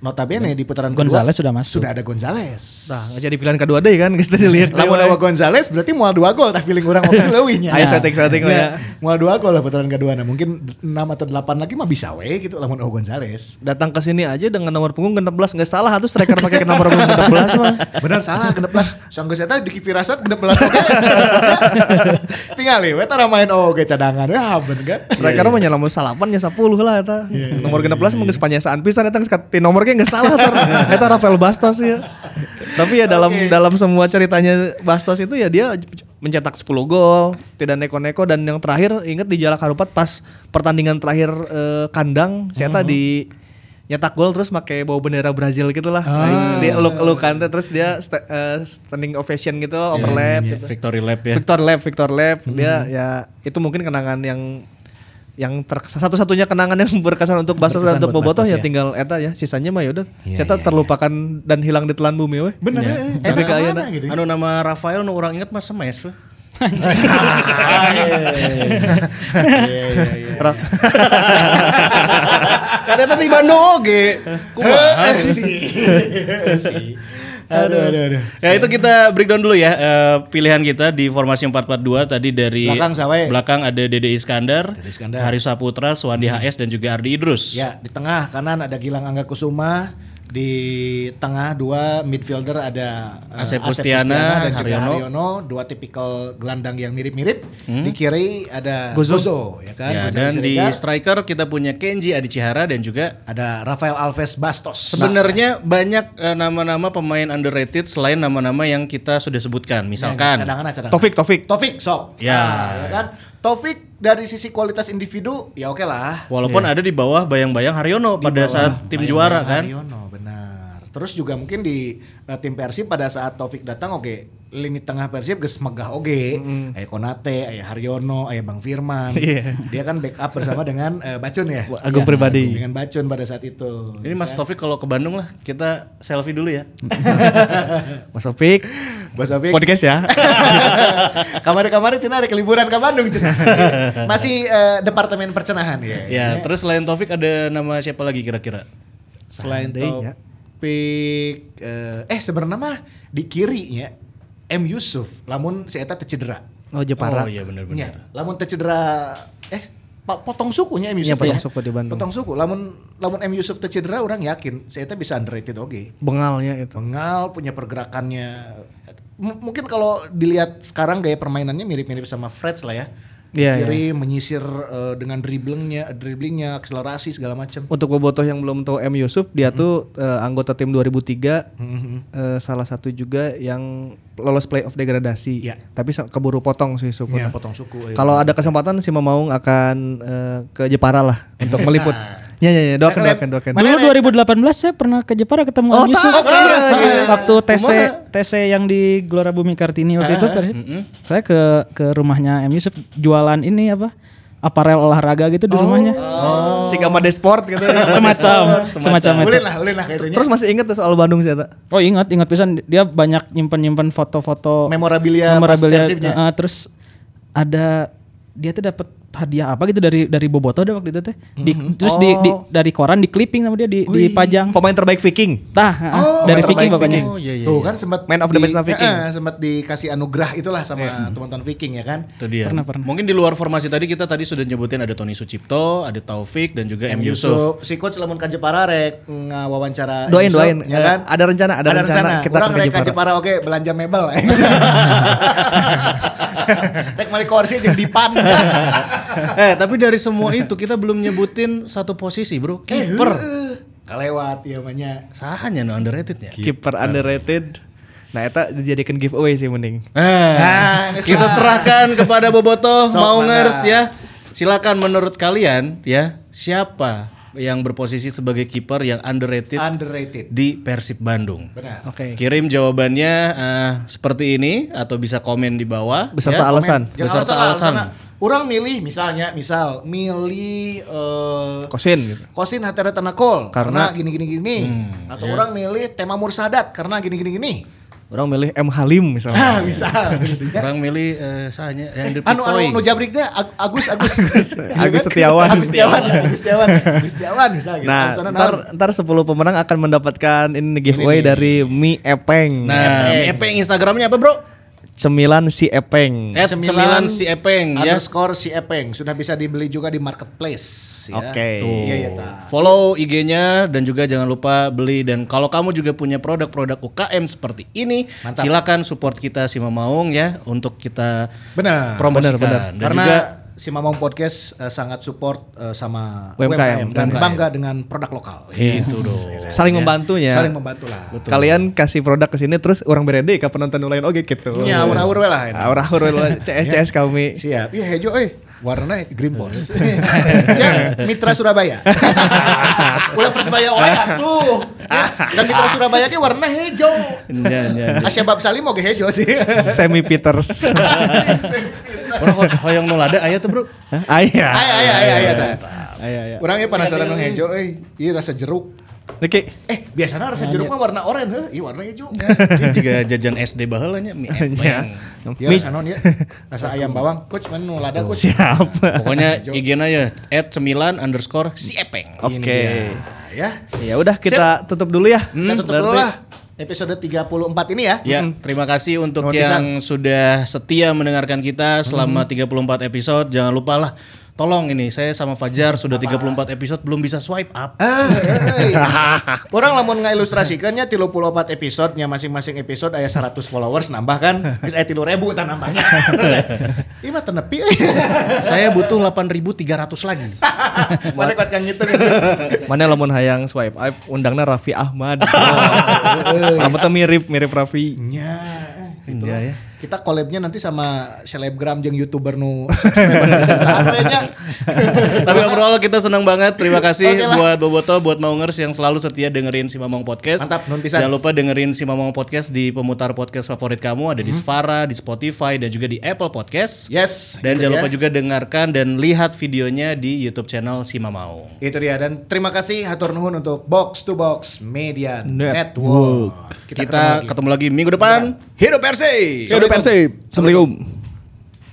notabene di putaran Gonzales kedua sudah masuk. Sudah ada Gonzales. Nah, nggak jadi pilihan kedua deh kan tadi *laughs* lihat. Lamun awa Gonzales berarti mual dua gol tah feeling orang oke leuwihnya. Aya setting-setting lah ya. Mual dua gol lah putaran kedua nah mungkin 6 atau 8 lagi mah bisa we gitu lamun awa Gonzales. Datang ke sini aja dengan nomor punggung 16 nggak salah atuh striker pakai nomor punggung 16 mah. Benar salah genep belas. Sanggeus eta di firasat genep belas oke. *laughs* Tinggal we tara main oge cadangan ya bener kan. Striker mah nya nomor salapan nya 10 lah eta. Nomor 16 mah geus panyasaan pisan eta geus ti nomor geus salah tar. *laughs* Eta Rafael Bastos ya. Tapi ya dalam dalam semua ceritanya Bastos itu ya dia mencetak 10 gol, tidak neko-neko dan yang terakhir inget di Jalak Harupat pas pertandingan terakhir eh, kandang saya tadi nyetak gol terus pakai bawa bendera Brazil gitu lah. Nah, dia eluk-elukan terus dia sta- eh, standing ovation gitu loh, overlap gitu. Victory lap ya. Victor Lab, Victor Lab, dia ya itu mungkin kenangan yang yang ter- satu-satunya kenangan yang *laughs* berkesan untuk Bastos dan untuk Bobotoh ya ya. tinggal eta ya, sisanya mah yaudah. Iya, Saya iya, terlupakan dan hilang di telan bumi weh. Bener ya. Tapi Enak ke mana ayeuna. gitu. Anu nama Rafael nu orang inget mah semes weh. Kada tadi Bandung oge. Kumaha sih? Aduh aduh aduh. Ya itu kita breakdown dulu ya eh, pilihan kita di formasi 442 tadi dari Belakang sawe. belakang ada Dede Iskandar, Dede Iskandar. Haris Saputra, Suwandi HS dan juga Ardi Idrus. Ya, di tengah kanan ada Gilang Angga Kusuma, di tengah dua midfielder ada eh, Asep Pustiana, dan juga Haryono. Haryono, dua tipikal gelandang yang mirip-mirip. Di kiri ada Gozo. Gozo, ya kan? Ya, Gozo dan di striker kita punya Kenji Adi Cihara dan juga ada Rafael Alves Bastos. sebenarnya banyak eh, nama-nama pemain underrated selain nama-nama yang kita sudah sebutkan. Misalkan cadangan cadangan. Taufik, Taufik. Taufik, sok. Ya. Nah, ya kan? Taufik dari sisi kualitas individu ya oke lah. walaupun ada di bawah bayang-bayang Haryono pada bawah saat tim Bayang juara kan. Haryono, benar. Terus juga mungkin di eh, tim Persib pada saat Taufik datang oke lini tengah Persib geus megah oge. Aya Konate, aya Haryono, aya Bang Firman. Iya. Dia kan backup bersama dengan eh, Bacun ya. Agung pribadi. Dengan Bacun pada saat itu. Ini Mas Taufik kalau ke Bandung lah kita selfie dulu ya. *laughs* Mas Taufik. Bos Taufik. Podcast ya. *laughs* Kemarin-kemarin cenah ada liburan ke Bandung cenah. *laughs* Masih eh, departemen percenahan ya. Ya, terus selain Taufik ada nama siapa lagi kira-kira? Selain Andai, ya. Taufik eh, eh sebenarnya mah di kirinya M Yusuf lamun si eta teu cedera. Oh Jepara. Oh iya benar-benar. Nya, lamun teu cedera eh potong sukunya M Iya, Yusuf potong ya. suku di Bandung. Potong suku. Lamun lamun M Yusuf teu cedera orang yakin si eta bisa underrated oge. Bengalnya itu. Bengal punya pergerakannya M- mungkin kalau dilihat sekarang gaya permainannya mirip-mirip sama Freds lah ya. Di Iya, kiri menyisir eh, dengan dribblingnya, dribblingnya, akselerasi segala macam. Untuk Bobotoh yang belum tahu M Yusuf, dia tuh eh, anggota tim 2003, eh, salah satu juga yang lolos playoff degradasi. Iya. Tapi keburu potong sih suku. Ya, potong suku. Kalau ada kesempatan si Mamaung akan eh, ke Jepara lah untuk meliput. *laughs* Ya ya ya, doakan doakan doakan. Dulu 2018 saya pernah ke Jepara ketemu Oh, Om Yusuf. serius? Waktu TC TC yang di Gelora Bumi Kartini waktu itu Persib. Saya ke ke rumahnya M Yusuf jualan ini apa? Aparel olahraga gitu di rumahnya. Oh. Si Gamade Sport gitu. *laughs* Semacam semacam itu. Ulin lah, ulin lah kayaknya. Terus masih inget tuh soal Bandung sih? Oh ingat ingat pisan dia banyak nyimpen-nyimpen foto-foto Memorabilia memorabilia eh, terus ada dia tuh dapat hadiah apa gitu dari dari Boboto deh waktu itu teh. Di, terus di, di- Oh. dari koran di clipping sama dia di dipajang. Pemain terbaik Viking. Tah, ah, dari Viking pokoknya. Oh iya iya. Tuh kan sempat Man of the match Viking. Eh, sempat dikasih anugerah itulah sama teman-teman Viking ya kan. Itu dia. Pernah, pernah. Mungkin di luar formasi tadi kita tadi sudah nyebutin ada Tony Sucipto, ada Taufik dan juga M Yusuf. Si coach lamun ka Jepara rek ngawawancara Doain, Yusuf, doain. ya Eh, kan? ada rencana, ada rencana kita Orang ke rek ka Jepara. Oke belanja mebel. *laughs* rek mali kursi jeung dipan. *laughs* *laughs* eh, tapi dari semua itu kita belum nyebutin satu posisi, Bro. Kiper. Kalewat ya namanya. Sahanya no underratednya. Kiper underrated. Nah, eta dijadikan giveaway sih mending. Nah, Nah, kita serahkan kepada Boboto Sok, Maungers ya. Silakan menurut kalian ya, siapa yang berposisi sebagai kiper yang underrated Underrated. di Persib Bandung? Benar. Oke. Kirim jawabannya eh, seperti ini atau bisa komen di bawah Beserta ya. alasan. Jangan Beserta alasan. alasan. Orang milih misalnya, misal milih eh Kosin gitu. Kosin Hatera Tanakol karena Karena- gini gini gini atau orang milih tema Mursadat karena gini gini gini. Orang milih M Halim misalnya. Ah, bisa gitu *laughs* ya. Orang milih eh, sahanya yang di Anu anu nu jabrik teh Ag- Agus Agus *laughs* Agus Setiawan. Agus Setiawan Agus Setiawan Agus Setiawan bisa gitu. Nah, ntar, ntar 10 pemenang akan mendapatkan ini giveaway dari Mi Epeng. Nah, Epeng Instagramnya apa, Bro? Cemilan si Epeng. At cemilan si Epeng ya. underscore si Epeng sudah bisa dibeli juga di marketplace ya. Oke. Iya ya ta. Follow IG-nya dan juga jangan lupa beli dan kalau kamu juga punya produk-produk UKM seperti ini, Mantap. silakan support kita si Mamaung ya untuk kita Benar. promosikan benar. dan Karena juga si Mamong Podcast eh, sangat support eh, sama UMKM. UMKM, dan UMKM. bangga dengan produk lokal. gitu dong. Saling membantunya. Saling membantu lah. Kalian kasih produk ke sini terus orang berede ke penonton lain oke gitu. Ya, urah-urah lah. ini. Aura aura CS *laughs* CS kami. Siap. Iya hejo eh warnanya green boss. ya, Mitra Surabaya. *laughs* Ulah Persebaya atuh. Ya, dan Mitra Surabaya ge warna ya. Asyabab Salim oge hejo sih. Semi Peters. *laughs* Orang ho- hoyong nulada aya tuh, Bro. Aya aya aya aya tah. Ayah ayah. Urang ge penasaran nu hejo euy. Ieu rasa jeruk. Oke. Eh, biasanya rasa jeruk mah warna oranye heuh, ieu warna hejo. Dia juga jajan SD baheula nya mie. Epeng. Ya rasa non ya. *laughs* Rasa ayam bawang. Coach mana nu lada coach. Siap. Pokoknya *laughs* IG-nya ya @cemilan underscore si Epeng. Oke. Ya. Ya udah kita tutup dulu ya. Kita tutup dulu lah episode 34 ini ya. Ya, terima kasih untuk yang sudah setia mendengarkan kita selama 34 episode. Jangan lupa lah Tolong ini saya sama Fajar sudah 34 episode belum bisa swipe up. Ah, eh, eh. *laughs* Orang lamun ngailustrasikannya 34 episode-nya masing-masing episode aya 100 followers nambah kan geus aya 3000 tah nambahnya. *laughs* Ih mah tenepi euy. *laughs* saya butuh 8.300 lagi. Mana kuat kang gitu. Mana lamun hayang swipe up undangna Raffi Ahmad. Apa tuh mirip mirip Raffi. Nya. Gitu Iya, ya. Kita collabnya nanti sama selebgram jeung youtuber nu. *laughs* Tapi overall kita senang banget. Terima kasih Oke lah. buat Boboto, buat Maungers yang selalu setia dengerin si Mamong Podcast. Mantap, nun pisan. Jangan lupa dengerin si Mamong Podcast di pemutar podcast favorit kamu ada di Spara, di Spotify dan juga di Apple Podcast. Yes. Dan itu jangan dia. lupa juga dengarkan dan lihat videonya di YouTube channel si Mamaung. Itu dia dan terima kasih hatur nuhun untuk Box to Box Media Network. Network. Kita, ketemu, lagi. minggu depan. Hidup Persib. Hidup Persib. Assalamualaikum.